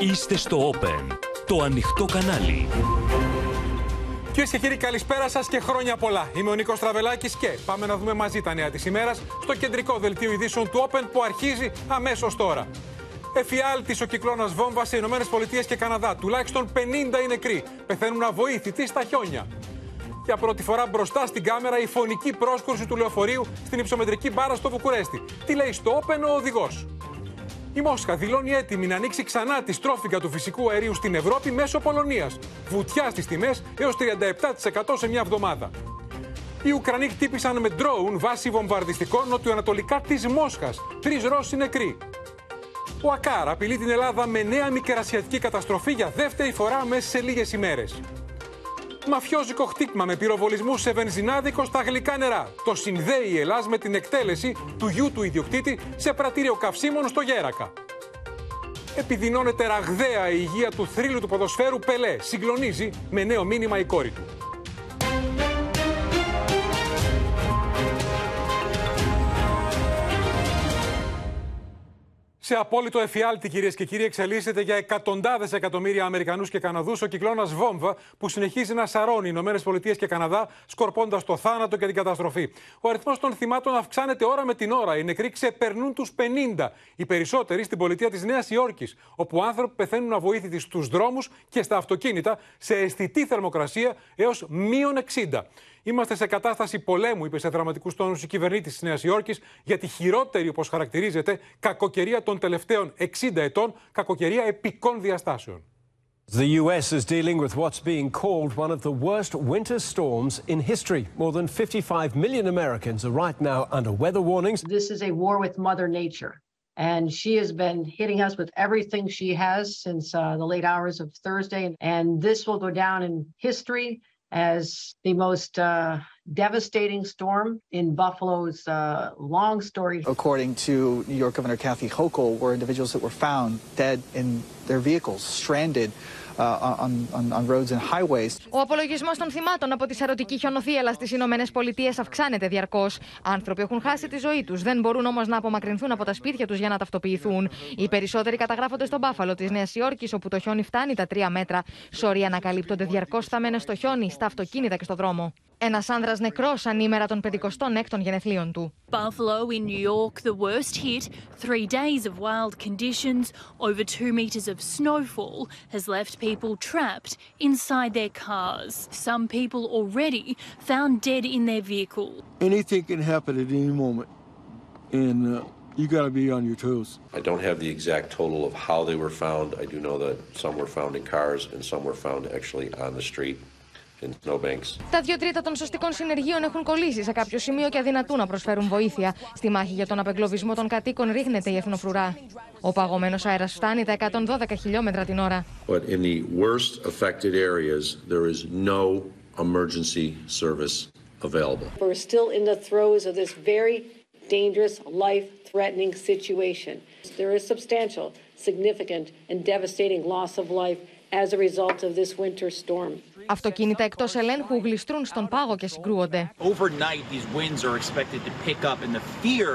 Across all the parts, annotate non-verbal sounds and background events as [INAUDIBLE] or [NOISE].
Είστε στο Open, το ανοιχτό κανάλι. Κυρίες και κύριοι, καλησπέρα σας και χρόνια πολλά. Είμαι ο Νίκος Τραβελάκης και πάμε να δούμε μαζί τα νέα της ημέρας στο κεντρικό δελτίο ειδήσεων του Open που αρχίζει αμέσως τώρα. Εφιάλτης ο κυκλώνας βόμβας σε Ηνωμένες Πολιτείες και Καναδά. Τουλάχιστον 50 είναι νεκροί. Πεθαίνουν αβοήθητοι στα χιόνια. Για πρώτη φορά μπροστά στην κάμερα η φωνική πρόσκουρση του λεωφορείου στην υψομετρική μπάρα στο Βουκουρέστι. Τι λέει στο Open ο οδηγός; Η Μόσχα δηλώνει έτοιμη να ανοίξει ξανά τη στρόφιγγα του φυσικού αερίου στην Ευρώπη μέσω Πολωνίας. Βουτιά στις τιμές έως 37% σε μια εβδομάδα. Οι Ουκρανοί χτύπησαν με ντρόουν βάση βομβαρδιστικών νοτιοανατολικά της Μόσχας. Τρεις Ρώσοι νεκροί. Ο Ακάρ απειλεί την Ελλάδα με νέα μικρασιατική καταστροφή για δεύτερη φορά μέσα σε λίγες ημέρες. Μαφιόζικο χτύπημα με πυροβολισμούς σε βενζινάδικο στα γλυκά νερά. Το συνδέει η Ελλάδα με την εκτέλεση του γιου του ιδιοκτήτη σε πρατήριο καυσίμων στο Γέρακα. Επιδεινώνεται ραγδαία η υγεία του θρύλου του ποδοσφαίρου Πελέ. Συγκλονίζει με νέο μήνυμα η κόρη του. Σε απόλυτο εφιάλτη, κυρίες και κύριοι, εξελίσσεται για εκατοντάδες εκατομμύρια Αμερικανούς και Καναδούς ο κυκλώνας Βόμβα που συνεχίζει να σαρώνει Ηνωμένες Πολιτείες και Καναδά, σκορπώντας το θάνατο και την καταστροφή. Ο αριθμός των θυμάτων αυξάνεται ώρα με την ώρα. Οι νεκροί ξεπερνούν τους 50. Οι περισσότεροι στην πολιτεία της Νέας Υόρκης, όπου άνθρωποι πεθαίνουν αβοήθητοι στους δρόμους και στα αυτοκίνητα σε αισθητή θερμοκρασία έως μείον 60. Είμαστε σε κατάσταση πολέμου, είπε σε δραματικού τόνου η κυβερνήτη τη Νέα Υόρκη, για τη χειρότερη, όπω χαρακτηρίζεται, κακοκαιρία των τελευταίων 60 ετών, κακοκαιρία επικών διαστάσεων. The US is dealing with what's being called one of the worst winter storms in history. More than 55 million Americans are right now under weather warnings. This is a war with Mother Nature. And she has been hitting us with everything she has since uh, the late hours of Thursday. And this will go down in history as the most uh, devastating storm in Buffalo's uh, long story. According to New York Governor Kathy Hochul, were individuals that were found dead in their vehicles, stranded on, on, on roads and highways. Ο απολογισμός των θυμάτων από τη σαρωτική χιονοθύελα στις Ηνωμένες Πολιτείες αυξάνεται διαρκώς. Άνθρωποι έχουν χάσει τη ζωή τους, δεν μπορούν όμως να απομακρυνθούν από τα σπίτια τους για να ταυτοποιηθούν. Οι περισσότεροι καταγράφονται στον Μπάφαλο της Νέας Υόρκης, όπου το χιόνι φτάνει τα τρία μέτρα. Σωροί ανακαλύπτονται διαρκώς σταμένε στο χιόνι, στα αυτοκίνητα και στο δρόμο. Ένας άνδρας νεκρός ανήμερα των 56ων γενεθλίων του. Buffalo in New York, the worst hit. Three days of wild conditions, over two metres of snowfall has left people trapped inside their cars. Some people already found dead in their vehicle. Anything can happen at any moment, and uh, you got to be on your toes. I don't have the exact total of how they were found. I do know that some were found in cars and some were found actually on the street. In snowbanks. Τα δύο τρίτα των σωστικών συνεργείων έχουν κολλήσει σε κάποιο σημείο και αδυνατούν να προσφέρουν βοήθεια. Στη μάχη για τον απεγκλωβισμό των κατοίκων ρίχνεται η εθνοφρουρά. Ο παγωμένος αέρας φτάνει τα 112 χιλιόμετρα την ώρα. But in the worst affected areas, there is no emergency service available. We're still in the throes of this very dangerous, life-threatening situation. There is substantial, significant, and devastating loss of life as a result of this winter storm. Αυτοκίνητα εκτός ελέγχου γλιστρούν στον πάγο και συγκρούονται. Overnight, these winds are expected to pick up, and the fear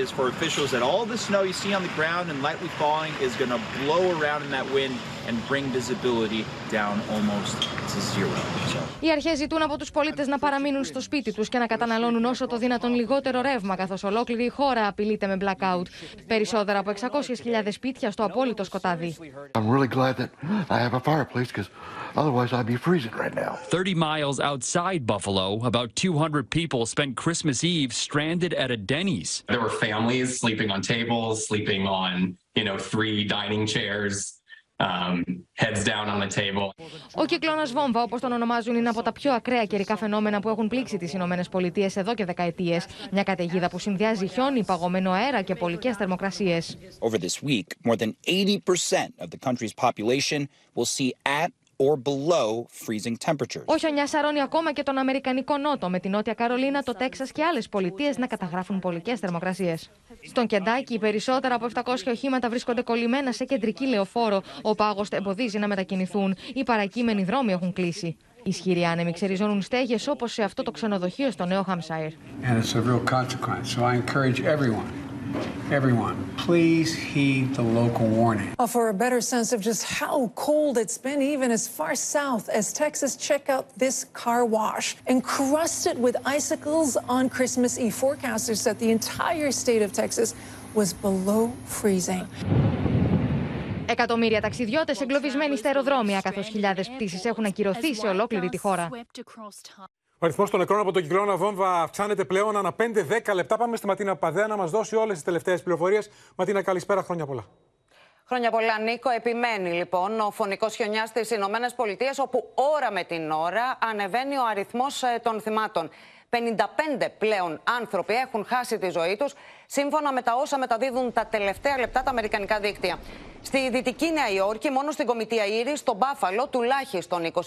is for officials that all the snow you see on the ground and lightly falling is going to blow around in that wind and bring visibility down almost to zero. So. Οι αρχέ ζητούν από του πολίτε να παραμείνουν στο σπίτι του και να καταναλώνουν όσο το δυνατόν λιγότερο ρεύμα, καθώ ολόκληρη η χώρα απειλείται με blackout. Περισσότερα από 600.000 σπίτια στο απόλυτο σκοτάδι. I'm really glad that I have a fireplace because otherwise I'd be freezing right now. 30 miles outside Buffalo, about 200 people spent Christmas Eve stranded at a Denny's. There were families sleeping on tables, sleeping on, you know, three dining chairs. Um, heads down on the table. Ο κυκλώνας Βόμβα, όπως τον ονομάζουν, είναι από τα πιο ακραία καιρικά φαινόμενα που έχουν πλήξει τις Ηνωμένες Πολιτείες εδώ και δεκαετίες. Μια καταιγίδα που συνδυάζει χιόνι, παγωμένο αέρα και πολικές θερμοκρασίες. Over this week, more than 80% of the country's population will see at or below freezing temperatures. Ο χιονιά σαρώνει ακόμα και τον Αμερικανικό Νότο, με τη Νότια Καρολίνα, το Τέξας και άλλες πολιτείες να καταγράφουν πολικές θερμοκρασίες. Στον Κεντάκι, περισσότερα από 700 οχήματα βρίσκονται κολλημένα σε κεντρική λεωφόρο. Ο πάγος εμποδίζει να μετακινηθούν. Οι παρακείμενοι δρόμοι έχουν κλείσει. Ισχυροί άνεμοι ξεριζώνουν στέγες όπως σε αυτό το ξενοδοχείο στο Νέο Χάμσαϊρ. And it's a real consequence. So I encourage everyone Everyone, please heed the local warning. Uh, for a better sense of just how cold it's been, even as far south as Texas, check out this car wash. Encrusted with icicles on Christmas Eve, forecasters said the entire state of Texas was below freezing. Εκατομμύρια ταξιδιώτε εγκλωβισμένοι στα αεροδρόμια, καθώ χιλιάδε πτήσει έχουν ακυρωθεί σε ολόκληρη τη χώρα. Ο αριθμός των νεκρών από τον κυκλώνα βόμβα αυξάνεται πλέον ανά 5-10 λεπτά. Πάμε στη Ματίνα Παδέα να μας δώσει όλες τις τελευταίες πληροφορίες. Ματίνα, καλησπέρα, χρόνια πολλά. Χρόνια πολλά, Νίκο. Επιμένει λοιπόν ο φωνικός χιονιάς στι Ηνωμένες Πολιτείες, όπου ώρα με την ώρα ανεβαίνει ο αριθμός ε, των θυμάτων. 55 πλέον άνθρωποι έχουν χάσει τη ζωή τους, σύμφωνα με τα όσα μεταδίδουν τα τελευταία λεπτά τα αμερικανικά δίκτυα. Στη Δυτική Νέα Υόρκη, μόνο στην Κομιτεία Ήρης, στο Μπάφαλο, τουλάχιστον 25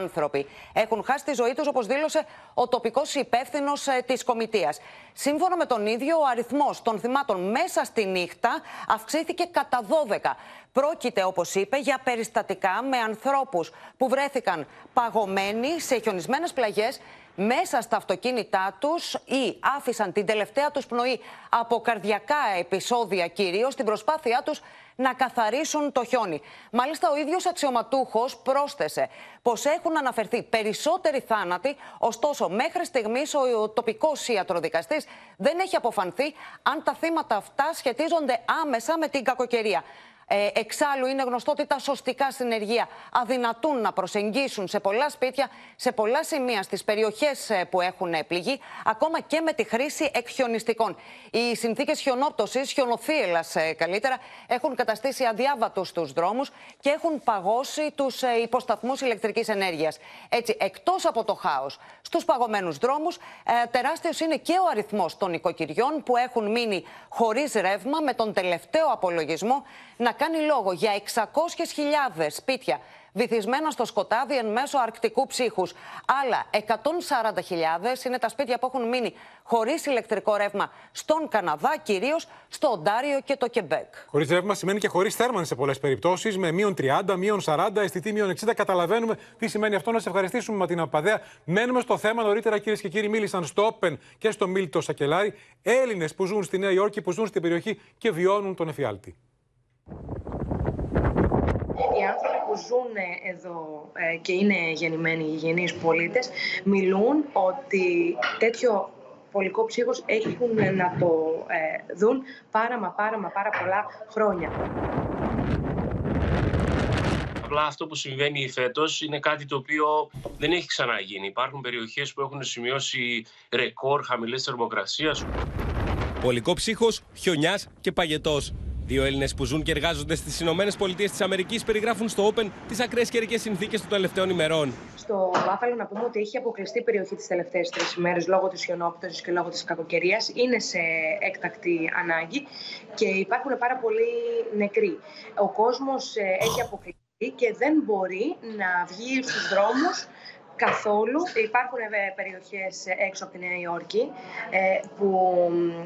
άνθρωποι έχουν χάσει τη ζωή τους, όπως δήλωσε ο τοπικός υπεύθυνος ε, της Κομιτείας. Σύμφωνα με τον ίδιο, ο αριθμός των θυμάτων μέσα στη νύχτα αυξήθηκε κατά 12. Πρόκειται, όπως είπε, για περιστατικά με ανθρώπους που βρέθηκαν παγωμένοι σε χιονισμένες πλαγιές μέσα στα αυτοκίνητά τους ή άφησαν την τελευταία τους πνοή από καρδιακά επεισόδια κυρίως στην προσπάθειά τους να καθαρίσουν το χιόνι. Μάλιστα, ο ίδιος αξιωματούχος πρόσθεσε πως έχουν αναφερθεί περισσότεροι θάνατοι, ωστόσο, μέχρι στιγμής ο τοπικός ιατροδικαστής δεν έχει αποφανθεί αν τα θύματα αυτά σχετίζονται άμεσα με την κακοκαιρία. Ε, εξάλλου, είναι γνωστό ότι τα σωστικά συνεργεία αδυνατούν να προσεγγίσουν σε πολλά σπίτια, σε πολλά σημεία στις περιοχές ε, που έχουν πληγεί, ακόμα και με τη χρήση εκχιονιστικών. Οι συνθήκες χιονόπτωσης, χιονοθύελας ε, καλύτερα, έχουν καταστήσει αδιάβατους τους δρόμους και έχουν παγώσει τους ε, υποσταθμούς ηλεκτρικής ενέργειας. Έτσι, εκτός από το χάος στους παγωμένους δρόμους, ε, τεράστιος είναι και ο αριθμός των οικοκυριών που έχουν μείνει χωρίς ρεύμα, με τον τελευταίο απολογισμό να κάνει λόγο για 600.000 σπίτια βυθισμένα στο σκοτάδι εν μέσω αρκτικού ψύχους. Άλλα 140.000 είναι τα σπίτια που έχουν μείνει χωρίς ηλεκτρικό ρεύμα στον Καναδά, κυρίως στο Οντάριο και το Κεμπέκ. Χωρίς ρεύμα σημαίνει και χωρίς θέρμανση σε πολλές περιπτώσεις, με μείον 30, μείον 40, αισθητή μείον 60. Καταλαβαίνουμε τι σημαίνει αυτό. Να σε ευχαριστήσουμε με την Απαδέα. Μένουμε στο θέμα νωρίτερα, κυρίες και κύριοι. Μίλησαν στο Open και στο Μίλτο Σακελάρη Έλληνες που ζουν στη Νέα Υόρκη, που ζουν στην περιοχή και βιώνουν τον εφιάλτη οι άνθρωποι που ζουν εδώ ε, και είναι γεννημένοι υγιεινείς πολίτες μιλούν ότι τέτοιο πολικό ψύχος έχουν να το ε, δουν πάρα μα πάρα μα πάρα πολλά χρόνια. Απλά αυτό που συμβαίνει φέτος είναι κάτι το οποίο δεν έχει ξαναγίνει. Υπάρχουν περιοχές που έχουν σημειώσει ρεκόρ χαμηλές θερμοκρασίας. Πολικό ψύχος, χιονιάς και παγετός. Δύο Έλληνες που ζουν και εργάζονται στις ΗΠΑ περιγράφουν στο Open τις ακραίες καιρικέ συνθήκες των τελευταίων ημερών. Στο Μπάφαλο, να πούμε ότι έχει αποκλειστεί η περιοχή τις τελευταίες τρεις ημέρες λόγω της χιονόπτωσης και λόγω της κακοκαιρίας. Είναι σε έκτακτη ανάγκη και υπάρχουν πάρα πολλοί νεκροί. Ο κόσμος ε, έχει αποκλειστεί και δεν μπορεί να βγει στους δρόμους καθόλου. Υπάρχουν περιοχές έξω από τη Νέα Υόρκη ε, που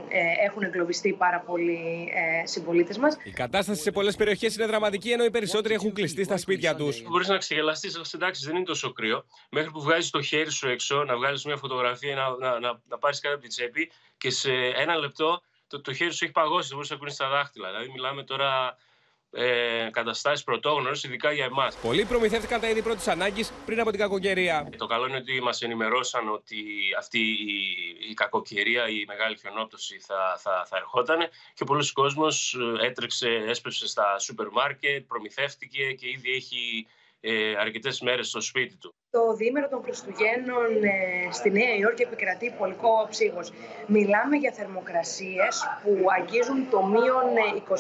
ε, έχουν εγκλωβιστεί πάρα πολλοί ε, συμπολίτες μας. Η κατάσταση σε πολλές περιοχές είναι δραματική, ενώ οι περισσότεροι έχουν κλειστεί στα σπίτια τους. Μπορείς να ξεγελαστείς, εντάξει, δεν είναι τόσο κρύο. Μέχρι που βγάζεις το χέρι σου έξω, να βγάλεις μια φωτογραφία, να, να, να, να πάρεις κάτι από την τσέπη και σε ένα λεπτό το, το χέρι σου έχει παγώσει, δεν μπορείς να κουνήσει τα δάχτυλα. Δηλαδή, μιλάμε τώρα ε, καταστάσεις πρωτόγνωρες, ειδικά για εμάς. Πολλοί προμηθεύτηκαν τα είδη πρώτης ανάγκης πριν από την κακοκαιρία. Το καλό είναι ότι μας ενημερώσαν ότι αυτή η, η κακοκαιρία, η μεγάλη χιονόπτωση θα, θα, θα ερχόταν και πολλοί κόσμος ε, έτρεξε, έσπευσε στα σούπερ μάρκετ, προμηθεύτηκε και ήδη έχει ε, αρκετές μέρες στο σπίτι του. Το διήμερο των Χριστουγέννων ε, στη Νέα Υόρκη επικρατεί πολικό ψύχο. Μιλάμε για θερμοκρασίες που αγγίζουν το μείον 22.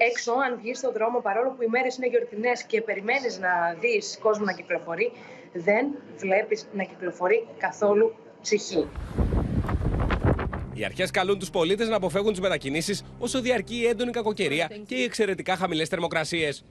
Ε, Έξω, αν βγεις στον δρόμο, παρόλο που οι μέρες είναι γιορτινές και περιμένεις να δεις κόσμο να κυκλοφορεί, δεν βλέπεις να κυκλοφορεί καθόλου ψυχή. Οι αρχές καλούν τους πολίτες να αποφεύγουν τις μετακινήσεις όσο διαρκεί η έντονη κακοκαιρία και οι εξαιρετικά χαμηλές θερμοκρασίες.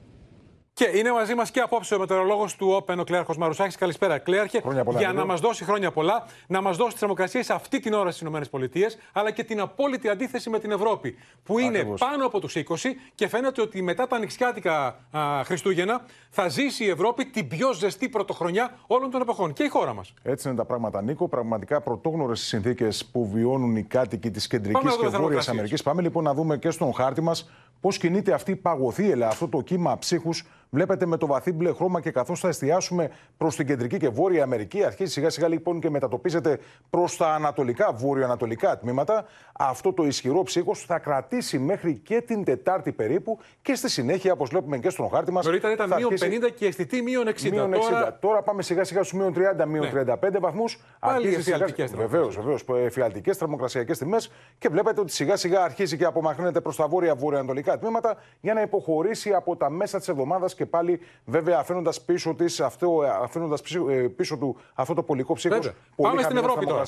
Και είναι μαζί μας και απόψε ο μετεωρολόγος του Open, ο Κλέαρχος Μαρουσάκης. Καλησπέρα, Κλέαρχε. Χρόνια πολλά, για Νίκο. να μας δώσει χρόνια πολλά, να μας δώσει τι θερμοκρασίε αυτή την ώρα στις ΗΠΑ, αλλά και την απόλυτη αντίθεση με την Ευρώπη, που είναι Ακριβώς. πάνω από τους 20 και φαίνεται ότι μετά τα ανοιξιάτικα α, Χριστούγεννα θα ζήσει η Ευρώπη την πιο ζεστή πρωτοχρονιά όλων των εποχών. Και η χώρα μας. Έτσι είναι τα πράγματα, Νίκο. Πραγματικά πρωτόγνωρες συνθήκες που βιώνουν οι κάτοικοι της Πάμε κεντρική να και δούμε βόρειας θερμοκρασίες. Αμερικής. Πάμε λοιπόν να δούμε και στον χάρτη μας πώς κινείται αυτή η παγωθίελα, αυτό το κύμα ψύχους. Βλέπετε με το βαθύ μπλε χρώμα και καθώς θα εστιάσουμε προς την κεντρική και βόρεια Αμερική, αρχίζει σιγά σιγά λοιπόν και μετατοπίζεται προς τα ανατολικά, βόρειο-ανατολικά τμήματα. Αυτό το ισχυρό ψύχος θα κρατήσει μέχρι και την Τετάρτη περίπου και στη συνέχεια, όπως βλέπουμε και στον χάρτη μας. Νωρίτερα ήταν μείον 50 και αισθητή μείον 60. Μείον 60. Τώρα- Τώρα... πάμε σιγά σιγά στους μείον 30, μείον Ναι. 35 βαθμούς. Πάλι σε εφιαλτικές Βεβαίως, βεβαίως. Εφιαλτικέ θερμοκρασιακές τιμές. Και βλέπετε ότι σιγά σιγά αρχίζει και απομακρύνεται προς τα βόρεια-βορειοανατολικά τμήματα για να υποχωρήσει από τα μέσα της εβδομάδας και πάλι βέβαια αφήνοντας πίσω, της αυτό, αφήνοντας πίσω, ε, πίσω του αυτό το πολικό ψύχο. Βέβαια. Πάμε στην Ευρώπη τώρα.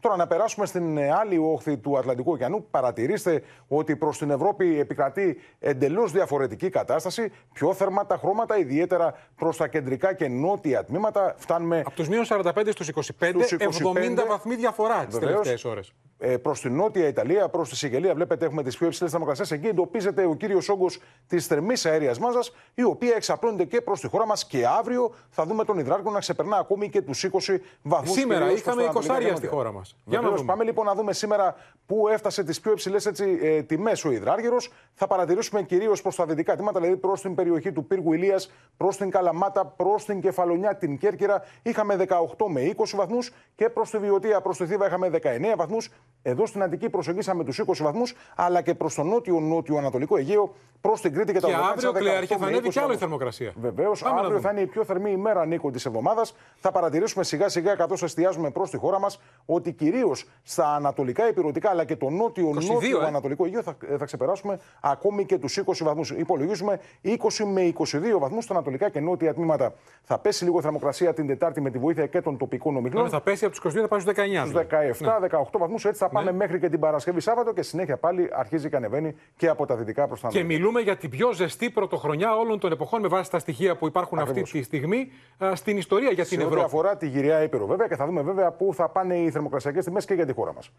Τώρα να περάσουμε στην ε, άλλη όχθη του Ατλαντικού ωκεανού. Παρατηρήστε ότι προς την Ευρώπη επικρατεί εντελώς διαφορετική κατάσταση. Πιο θερμά τα χρώματα, ιδιαίτερα προς τα κεντρικά και νότια τμήματα. Φτάνουμε Από τους μείον 45 στους 25, Στους 70 βαθμοί διαφορά τις Βεβαίως. τελευταίες ώρες. Ε, προς την νότια Ιταλία, προς τη Σικελία, βλέπετε έχουμε τις πιο υψηλές θερμοκρασίες. Εκεί εντοπίζεται ο κύριος όγκος της θερμής αέριας μάζας, η οποία εξαπλώνεται και προς τη χώρα μας. Και αύριο θα δούμε τον υδράργο να ξεπερνά ακόμη και τους 20 βαθμούς. Σήμερα είχαμε 20 στη χώρα μας. Για να δούμε. Πάμε λοιπόν να δούμε σήμερα πού έφτασε τις πιο υψηλές ε, τιμές ο υδράργυρος. Θα παρατηρήσουμε κυρίως προς τα δυτικά τμήματα, δηλαδή προς την περιοχή του πύργου Ηλίας, προς την Καλαμάτα, προς την Κεφαλονιά, την Κέρκυρα. Είχαμε 18 με 20 βαθμούς και προς τη Βιωτία, προς τη Θήβα είχαμε 19 βαθμούς. Εδώ στην Αττική προσεγγίσαμε τους 20 βαθμούς, αλλά και προς το νότιο-νότιο Ανατολικό Αιγαίο, προς την Κρήτη και τα Και Βαλκάνια, αύριο, 18 Κλεαρχή, θα με ανέβει 20 κι άλλο η βαθμούς. θερμοκρασία. Βεβαίως, Πάμε να αύριο δούμε. θα είναι η πιο θερμή ημέρα, Νίκο, της εβδομάδας. Θα παρατηρήσουμε σιγά σιγά, καθώς εστιάζουμε προς τη χώρα μας, ότι κυρίως στα ανατολικά υπηρετικά αλλά και το 22, νότιο-νότιο ε. ανατολικό Αιγαίο θα, θα ξεπεράσουμε ακόμη και τους 20 βαθμούς. Υπολογίζουμε 20 με 22 βαθμούς στα ανατολικά και νότια τμήματα. Θα πέσει λίγο η θερμοκρασία την Τετάρτη με τη βοήθεια και των τοπικών ομιλών. Θα πέσει από τους 22 θα πάει στους 19. Στους δηλαδή. 17-18 βαθμούς, έτσι θα πάμε μέχρι και την Παρασκευή Σάββατο και συνέχεια πάλι αρχίζει και ανεβαίνει και από τα δυτικά προς τα Και νότια. μιλούμε για την πιο ζεστή πρωτοχρονιά όλων των εποχών με βάση τα στοιχεία που υπάρχουν Ακριβώς. αυτή τη στιγμή α, στην ιστορία για την Σε ό,τι Ευρώπη. αφορά τη γυριά Ήπειρο, βέβαια, και θα δούμε βέβαια πού θα πάνε οι θερμοκρασιακές τιμές και για τη χώρα μας.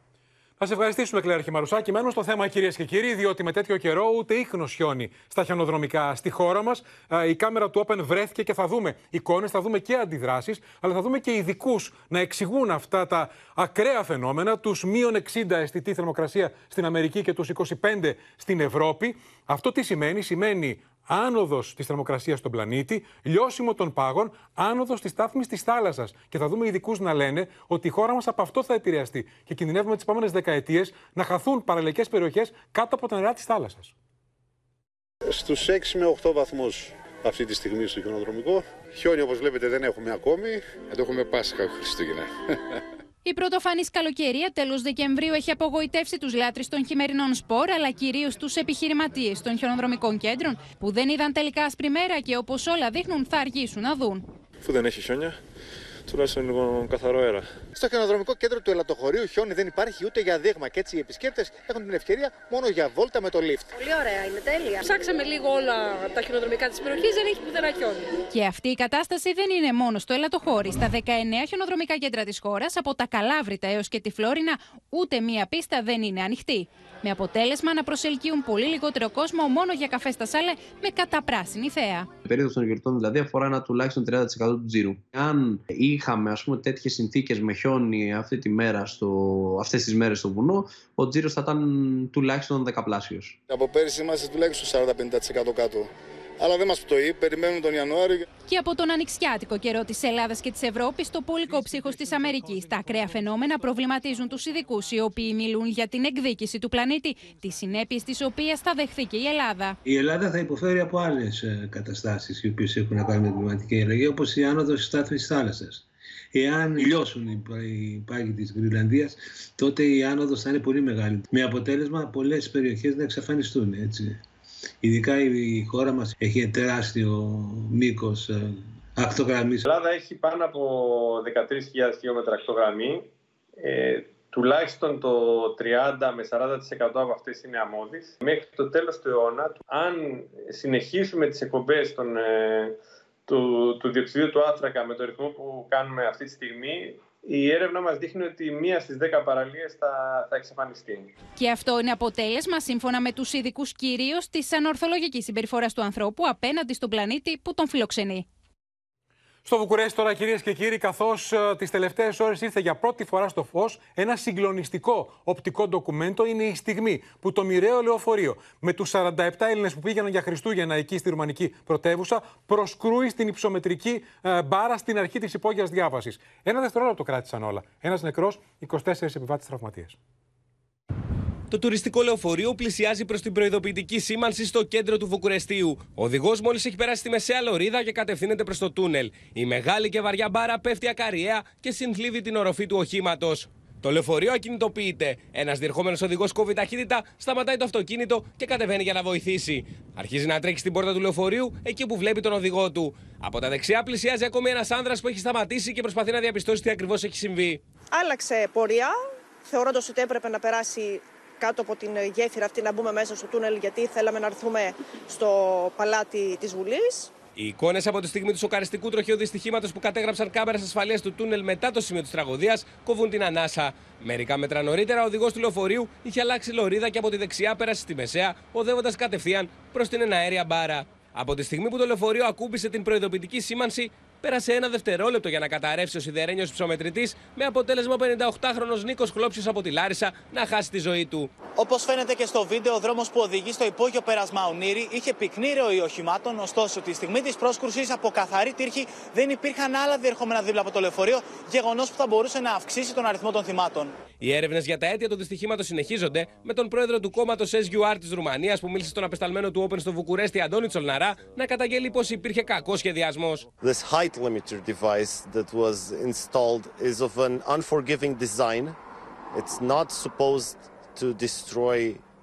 Θα σε ευχαριστήσουμε, Κλέαρχη Μαρουσάκη. Μένω στο θέμα, κυρίες και κύριοι, διότι με τέτοιο καιρό ούτε ίχνος χιόνι στα χιονοδρομικά στη χώρα μας. Η κάμερα του Open βρέθηκε και θα δούμε εικόνες, θα δούμε και αντιδράσεις, αλλά θα δούμε και ειδικούς να εξηγούν αυτά τα ακραία φαινόμενα, τους μείον 60 αισθητή θερμοκρασία στην Αμερική και τους 25 στην Ευρώπη. Αυτό τι σημαίνει, σημαίνει άνοδος της θερμοκρασίας στον πλανήτη, λιώσιμο των πάγων, άνοδος της στάθμης της θάλασσας. Και θα δούμε ειδικούς να λένε ότι η χώρα μας από αυτό θα επηρεαστεί. Και κινδυνεύουμε τις επόμενες δεκαετίες να χαθούν παραλιακές περιοχές κάτω από τα νερά της θάλασσας. Στους 6 με 8 βαθμούς αυτή τη στιγμή στο χιονοδρομικό. Χιόνι όπως βλέπετε δεν έχουμε ακόμη. Εδώ έχουμε Πάσχα Χριστούγεννα. [LAUGHS] Η πρωτοφανής καλοκαιρία τέλος Δεκεμβρίου έχει απογοητεύσει τους λάτρε των χειμερινών σπορ, αλλά κυρίως τους επιχειρηματίες των χιονοδρομικών κέντρων, που δεν είδαν τελικά άσπρη μέρα και όπως όλα δείχνουν θα αργήσουν να δουν. Αφού δεν έχει χιόνια, τουλάχιστον λίγο καθαρό αέρα. Στο χιονοδρομικό κέντρο του Ελατοχωρίου χιόνι δεν υπάρχει ούτε για δείγμα και έτσι οι επισκέπτες έχουν την ευκαιρία μόνο για βόλτα με το lift. Πολύ ωραία, είναι τέλεια. Ψάξαμε λίγο όλα τα χιονοδρομικά της περιοχής, δεν έχει πουθενά χιόνι. Και αυτή η κατάσταση δεν είναι μόνο στο Ελατοχώρι. Στα 19 χιονοδρομικά κέντρα της χώρας, από τα Καλάβρητα έως και τη Φλόρινα, ούτε μία πίστα δεν είναι ανοιχτή. Με αποτέλεσμα να προσελκύουν πολύ λιγότερο κόσμο μόνο για καφέ στα σάλε με καταπράσινη θέα. Η περίοδος των γιορτών δηλαδή αφορά ένα τουλάχιστον 30% του τζίρου. Αν είχαμε ας πούμε τέτοιες συνθήκες με χιόνι αυτή τη μέρα στο, αυτές τις μέρες στο βουνό, ο τζίρος θα ήταν τουλάχιστον δεκαπλάσιος. Από πέρυσι είμαστε τουλάχιστον 40-50% κάτω. Αλλά δεν μας πτωεί, περιμένουμε τον Ιανουάριο. Και από τον ανοιξιάτικο καιρό της Ελλάδας και της Ευρώπης στο πολικό ψύχος της Αμερικής. Τα ακραία φαινόμενα προβληματίζουν τους ειδικούς, οι οποίοι μιλούν για την εκδίκηση του πλανήτη, τις συνέπειες τη οποία θα δεχθεί και η Ελλάδα. Η Ελλάδα θα υποφέρει από άλλες καταστάσεις οι οποίες έχουν να κάνουν με την κλιματική αλλαγή, όπως η άνοδος τη στάθμη της θάλασσας. Εάν λιώσουν οι πα- οι πάγοι της Γρυλανδίας, τότε η άνοδος θα είναι πολύ μεγάλη. Με αποτέλεσμα πολλές περιοχές να εξαφανιστούν. Έτσι. Ειδικά η χώρα μας έχει τεράστιο μήκος ε, ακτογραμμής. Η Ελλάδα έχει πάνω από 13.000 χιλιόμετρα ακτογραμμή. Ε, τουλάχιστον το 30 με 40% από αυτές είναι αμμώδεις. Μέχρι το τέλος του αιώνα, αν συνεχίσουμε τις εκπομπές των, ε, του, του διοξιδίου του άνθρακα με το ρυθμό που κάνουμε αυτή τη στιγμή, η έρευνα μας δείχνει ότι μία στις 10 παραλίες θα, θα εξαφανιστεί. Και αυτό είναι αποτέλεσμα, σύμφωνα με τους ειδικούς κυρίως, της ανορθολογικής συμπεριφοράς του ανθρώπου απέναντι στον πλανήτη που τον φιλοξενεί. Στο Βουκουρέστι τώρα, κυρίες και κύριοι, καθώς ε, τις τελευταίες ώρες ήρθε για πρώτη φορά στο φως ένα συγκλονιστικό οπτικό ντοκουμέντο, είναι η στιγμή που το μοιραίο λεωφορείο με τους 47 Έλληνες που πήγαιναν για Χριστούγεννα εκεί στη Ρουμανική πρωτεύουσα προσκρούει στην υψομετρική ε, μπάρα στην αρχή της υπόγειας διάβασης. Ένα δευτερόλεπτο κράτησαν όλα. Ένας νεκρός, 24 επιβάτες τραυματίες. Το τουριστικό λεωφορείο πλησιάζει προς την προειδοποιητική σήμανση στο κέντρο του Βουκουρεστίου. Ο οδηγός μόλις έχει περάσει τη μεσαία λωρίδα και κατευθύνεται προς το τούνελ. Η μεγάλη και βαριά μπάρα πέφτει ακαριέα και συνθλίβει την οροφή του οχήματος. Το λεωφορείο ακινητοποιείται. Ένας διερχόμενος οδηγός κόβει ταχύτητα, σταματάει το αυτοκίνητο και κατεβαίνει για να βοηθήσει. Αρχίζει να τρέχει στην πόρτα του λεωφορείου εκεί που βλέπει τον οδηγό του. Από τα δεξιά πλησιάζει ακόμη ένας άνδρας που έχει σταματήσει και προσπαθεί να διαπιστώσει τι ακριβώς έχει συμβεί. Άλλαξε πορεία, θεωρώντας ότι έπρεπε να περάσει κάτω από την γέφυρα αυτή να μπούμε μέσα στο τούνελ γιατί θέλαμε να έρθουμε στο παλάτι της Βουλής. Οι εικόνες από τη στιγμή του σοκαριστικού τροχαίου δυστυχήματος που κατέγραψαν κάμερες ασφαλείας του τούνελ μετά το σημείο της τραγωδίας κοβούν την ανάσα. Μερικά μέτρα νωρίτερα, ο οδηγός του λεωφορείου είχε αλλάξει λωρίδα και από τη δεξιά πέρασε στη μεσαία, οδεύοντας κατευθείαν προς την εναέρια μπάρα. Από τη στιγμή που το λεωφορείο ακούμπησε την προειδοποιητική σήμανση, πέρασε ένα δευτερόλεπτο για να καταρρεύσει ο σιδερένιος ψωμετρητής, με αποτέλεσμα ο 58χρονο Νίκος Χλόψιο από τη Λάρισα να χάσει τη ζωή του. Όπως φαίνεται και στο βίντεο, ο δρόμος που οδηγεί στο υπόγειο πέρασμα Ονύρη είχε πυκνή ροή οχημάτων, ωστόσο τη στιγμή της πρόσκρουσης από καθαρή τύρχη δεν υπήρχαν άλλα διερχόμενα δίπλα από το λεωφορείο, γεγονός που θα μπορούσε να αυξήσει τον αριθμό των θυμάτων. Οι έρευνες για τα αίτια του δυστυχήματος συνεχίζονται, με τον πρόεδρο του κόμματος SUR της Ρουμανίας που μίλησε στον απεσταλμένο του Open στο Βουκουρέστι Αντώνη Τσολναρά να καταγγέλει πως υπήρχε κακός σχεδιασμός. height limiter device that was installed is of an unforgiving design. It's not supposed to destroy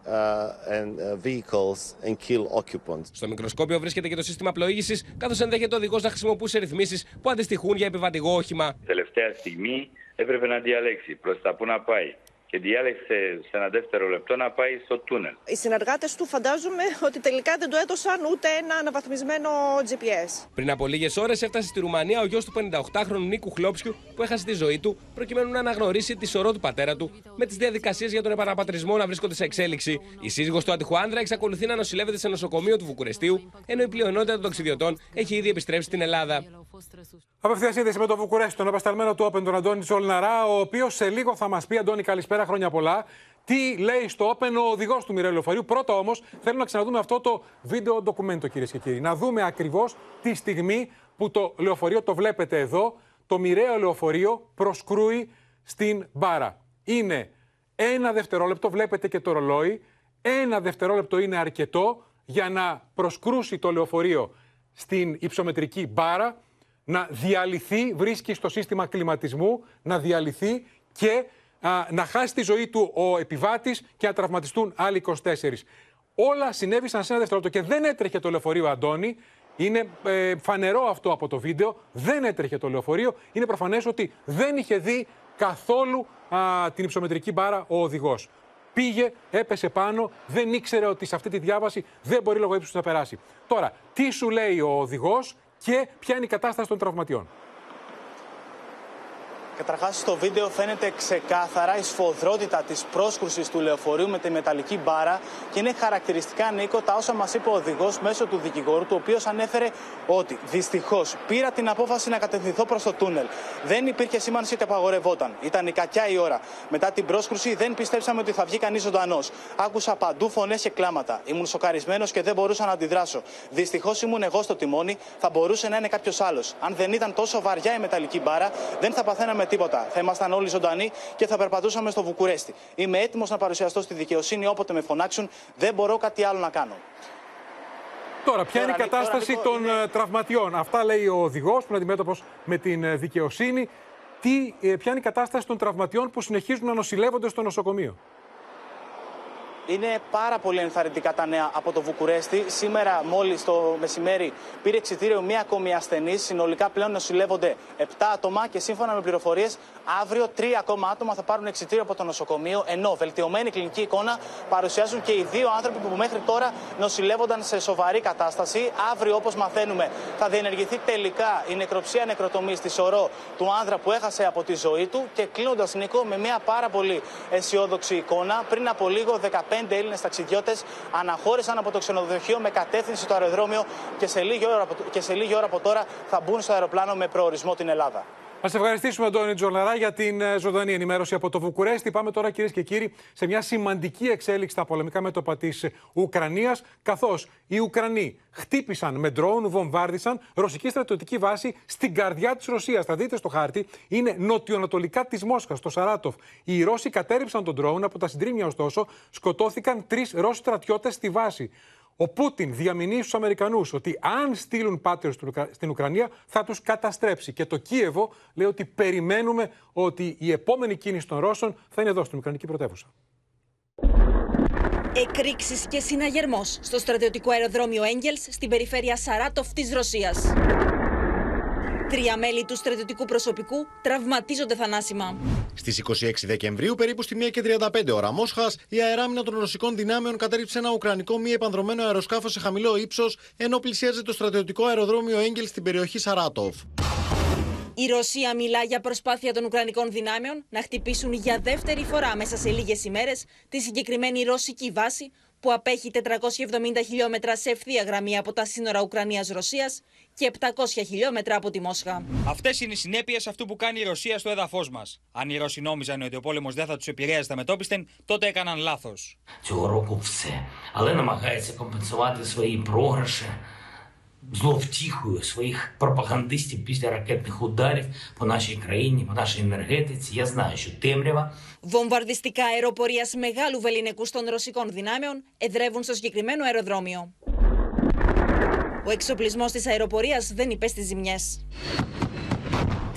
uh, and, uh, vehicles and kill occupants. Στο μικροσκόπιο βρίσκεται και το σύστημα πλοήγησης, καθώς ενδέχεται ο οδηγός να χρησιμοποιούσε ρυθμίσεις που αντιστοιχούν για επιβατικό όχημα. Τελευταία στιγμή έπρεπε να διαλέξει. Προς τα που να πάει και διάλεξε σε ένα δεύτερο λεπτό να πάει στο τούνελ. Οι συνεργάτες του φαντάζομαι ότι τελικά δεν του έδωσαν ούτε ένα αναβαθμισμένο GPS. Πριν από λίγες ώρες έφτασε στη Ρουμανία ο γιος του 58χρονου Νίκου Χλόψιου που έχασε τη ζωή του προκειμένου να αναγνωρίσει τη σωρό του πατέρα του με τις διαδικασίες για τον επαναπατρισμό να βρίσκονται σε εξέλιξη. Η σύζυγος του άτυχου άνδρα εξακολουθεί να νοσηλεύεται σε νοσοκομείο του Βουκουρεστίου, ενώ η πλειονότητα των ταξιδιωτών έχει ήδη επιστρέψει στην Ελλάδα. Απευθείας σύνδεση με το Βουκουρέστι, τον απεσταλμένο του Open, τον Αντώνη Τσολναρά, ο οποίος σε λίγο θα μας πει, Αντώνη, καλησπέρα, χρόνια πολλά. Τι λέει στο Open ο οδηγός του μοιραίου λεωφορείου. Πρώτα όμως, θέλω να ξαναδούμε αυτό το βίντεο ντοκουμέντο, κυρίες και κύριοι. Να δούμε ακριβώς τη στιγμή που το λεωφορείο, το βλέπετε εδώ, το μοιραίο λεωφορείο προσκρούει στην μπάρα. Είναι ένα δευτερόλεπτο, βλέπετε και το ρολόι. Ένα δευτερόλεπτο είναι αρκετό για να προσκρούσει το λεωφορείο στην υψομετρική μπάρα να διαλυθεί, βρίσκει στο σύστημα κλιματισμού, να διαλυθεί και να χάσει τη ζωή του ο επιβάτης και να τραυματιστούν άλλοι 24. Όλα συνέβησαν σε ένα δευτερόλεπτο και δεν έτρεχε το λεωφορείο Αντώνη. Είναι ε, φανερό αυτό από το βίντεο. Δεν έτρεχε το λεωφορείο. Είναι προφανές ότι δεν είχε δει καθόλου την υψομετρική μπάρα ο οδηγός. Πήγε, έπεσε πάνω, δεν ήξερε ότι σε αυτή τη διάβαση δεν μπορεί λόγω ύψους να περάσει. Τώρα, τι σου λέει ο οδηγός και ποια είναι η κατάσταση των τραυματιών; Καταρχάς, στο βίντεο φαίνεται ξεκάθαρα η σφοδρότητα της πρόσκρουσης του λεωφορείου με τη μεταλλική μπάρα και είναι χαρακτηριστικά, Νίκο, τα όσα μας είπε ο οδηγός μέσω του δικηγόρου, του οποίος ανέφερε ότι δυστυχώς πήρα την απόφαση να κατευθυνθώ προς το τούνελ. Δεν υπήρχε σήμανση ότι απαγορευόταν. Ήταν η κακιά η ώρα. Μετά την πρόσκρουση δεν πιστέψαμε ότι θα βγει κανείς ζωντανός. Άκουσα παντού φωνές και κλάματα. Ήμουν σοκαρισμένος και δεν μπορούσα να αντιδράσω. Δυστυχώς ήμουν εγώ στο τιμόνι, θα μπορούσε να είναι κάποιος άλλος. Αν δεν ήταν τόσο βαριά η μεταλλική μπάρα, δεν θα παθαίναμε τίποτα. Θα ήμασταν όλοι ζωντανοί και θα περπατούσαμε στο Βουκουρέστι. Είμαι έτοιμος να παρουσιαστώ στη δικαιοσύνη όποτε με φωνάξουν. Δεν μπορώ κάτι άλλο να κάνω. Τώρα, ποια είναι η κατάσταση των είναι... τραυματιών; Αυτά λέει ο οδηγός που είναι αντιμέτωπος με την ε, δικαιοσύνη. Τι, ε, ποια είναι η κατάσταση των τραυματιών που συνεχίζουν να νοσηλεύονται στο νοσοκομείο; Είναι πάρα πολύ ενθαρρυντικά τα νέα από το Βουκουρέστι. Σήμερα, μόλις το μεσημέρι, πήρε εξητήριο μία ακόμη ασθενή. Συνολικά πλέον νοσηλεύονται 7 άτομα και σύμφωνα με πληροφορίες, αύριο 3 ακόμα άτομα θα πάρουν εξητήριο από το νοσοκομείο. Ενώ βελτιωμένη κλινική εικόνα παρουσιάζουν και οι δύο άνθρωποι που μέχρι τώρα νοσηλεύονταν σε σοβαρή κατάσταση. Αύριο, όπως μαθαίνουμε, θα διενεργηθεί τελικά η νεκροψία νεκροτομή στη σωρό του άνδρα που έχασε από τη ζωή του. Και κλείνοντας, Νίκο, με μια πάρα πολύ αισιόδοξη εικόνα, πριν από λίγο 15 Έλληνες ταξιδιώτες αναχώρησαν από το ξενοδοχείο με κατεύθυνση στο αεροδρόμιο και σε λίγη ώρα, και σε λίγη ώρα από τώρα θα μπουν στο αεροπλάνο με προορισμό την Ελλάδα. Α ευχαριστήσουμε, Αντώνη Τζολαρά, για την ε, ζωντανή ενημέρωση από το Βουκουρέστι. Πάμε τώρα, κυρίες και κύριοι, σε μια σημαντική εξέλιξη στα πολεμικά μέτωπα της Ουκρανίας, καθώς οι Ουκρανοί χτύπησαν με ντρόουν, βομβάρδισαν ρωσική στρατιωτική βάση στην καρδιά της Ρωσίας. Θα δείτε στο χάρτη, είναι νοτιοανατολικά της Μόσχας, στο Σαράτοφ. Οι Ρώσοι κατέριψαν τον ντρόουν, από τα συντρίμια ωστόσο σκοτώθηκαν τρεις Ρώσοι στρατιώτες στη βάση. Ο Πούτιν διαμηνύει στους Αμερικανούς ότι αν στείλουν πάτερ στην Ουκρανία θα τους καταστρέψει. Και το Κίεβο λέει ότι περιμένουμε ότι η επόμενη κίνηση των Ρώσων θα είναι εδώ στην Ουκρανική πρωτεύουσα. Εκρήξεις και συναγερμός στο στρατιωτικό αεροδρόμιο Έγγελς στην περιφέρεια Σαράτοφ της Ρωσίας. Τρία μέλη του στρατιωτικού προσωπικού τραυματίζονται θανάσιμα. Στις 26 Δεκεμβρίου, περίπου στη 1 και 35 ώρα Μόσχας, η αεράμινα των ρωσικών δυνάμεων κατέριψε ένα ουκρανικό μη επανδρομένο αεροσκάφο σε χαμηλό ύψος, ενώ πλησίαζε το στρατιωτικό αεροδρόμιο Έγγελ στην περιοχή Σαράτοφ. Η Ρωσία μιλά για προσπάθεια των Ουκρανικών δυνάμεων να χτυπήσουν για δεύτερη φορά μέσα σε λίγες ημέρες τη συγκεκριμένη ρωσική βάση που απέχει 470 χιλιόμετρα σε ευθεία γραμμή από τα σύνορα Ουκρανία-Ρωσία και 700 χιλιόμετρα από τη Μόσχα. Αυτές είναι οι συνέπειες αυτού που κάνει η Ρωσία στο έδαφος μας. Αν οι Ρώσοι νόμιζαν ότι ο πόλεμος δεν θα τους επηρέαζε τα μετόπιστεν, τότε έκαναν λάθος Зловтіхою своїх пропагандистів після ракетних ударів по нашій країні, по нашій енергетиці. Я знаю, що темрява. Βομβαρδιστικά αεροπορία μεγάλου βεληνικού των ρωσικών δυνάμεων εδρεύουν στο συγκεκριμένο αεροδρόμιο. Ο εξοπλισμός της αεροπορίας δεν υπέστη ζημιές.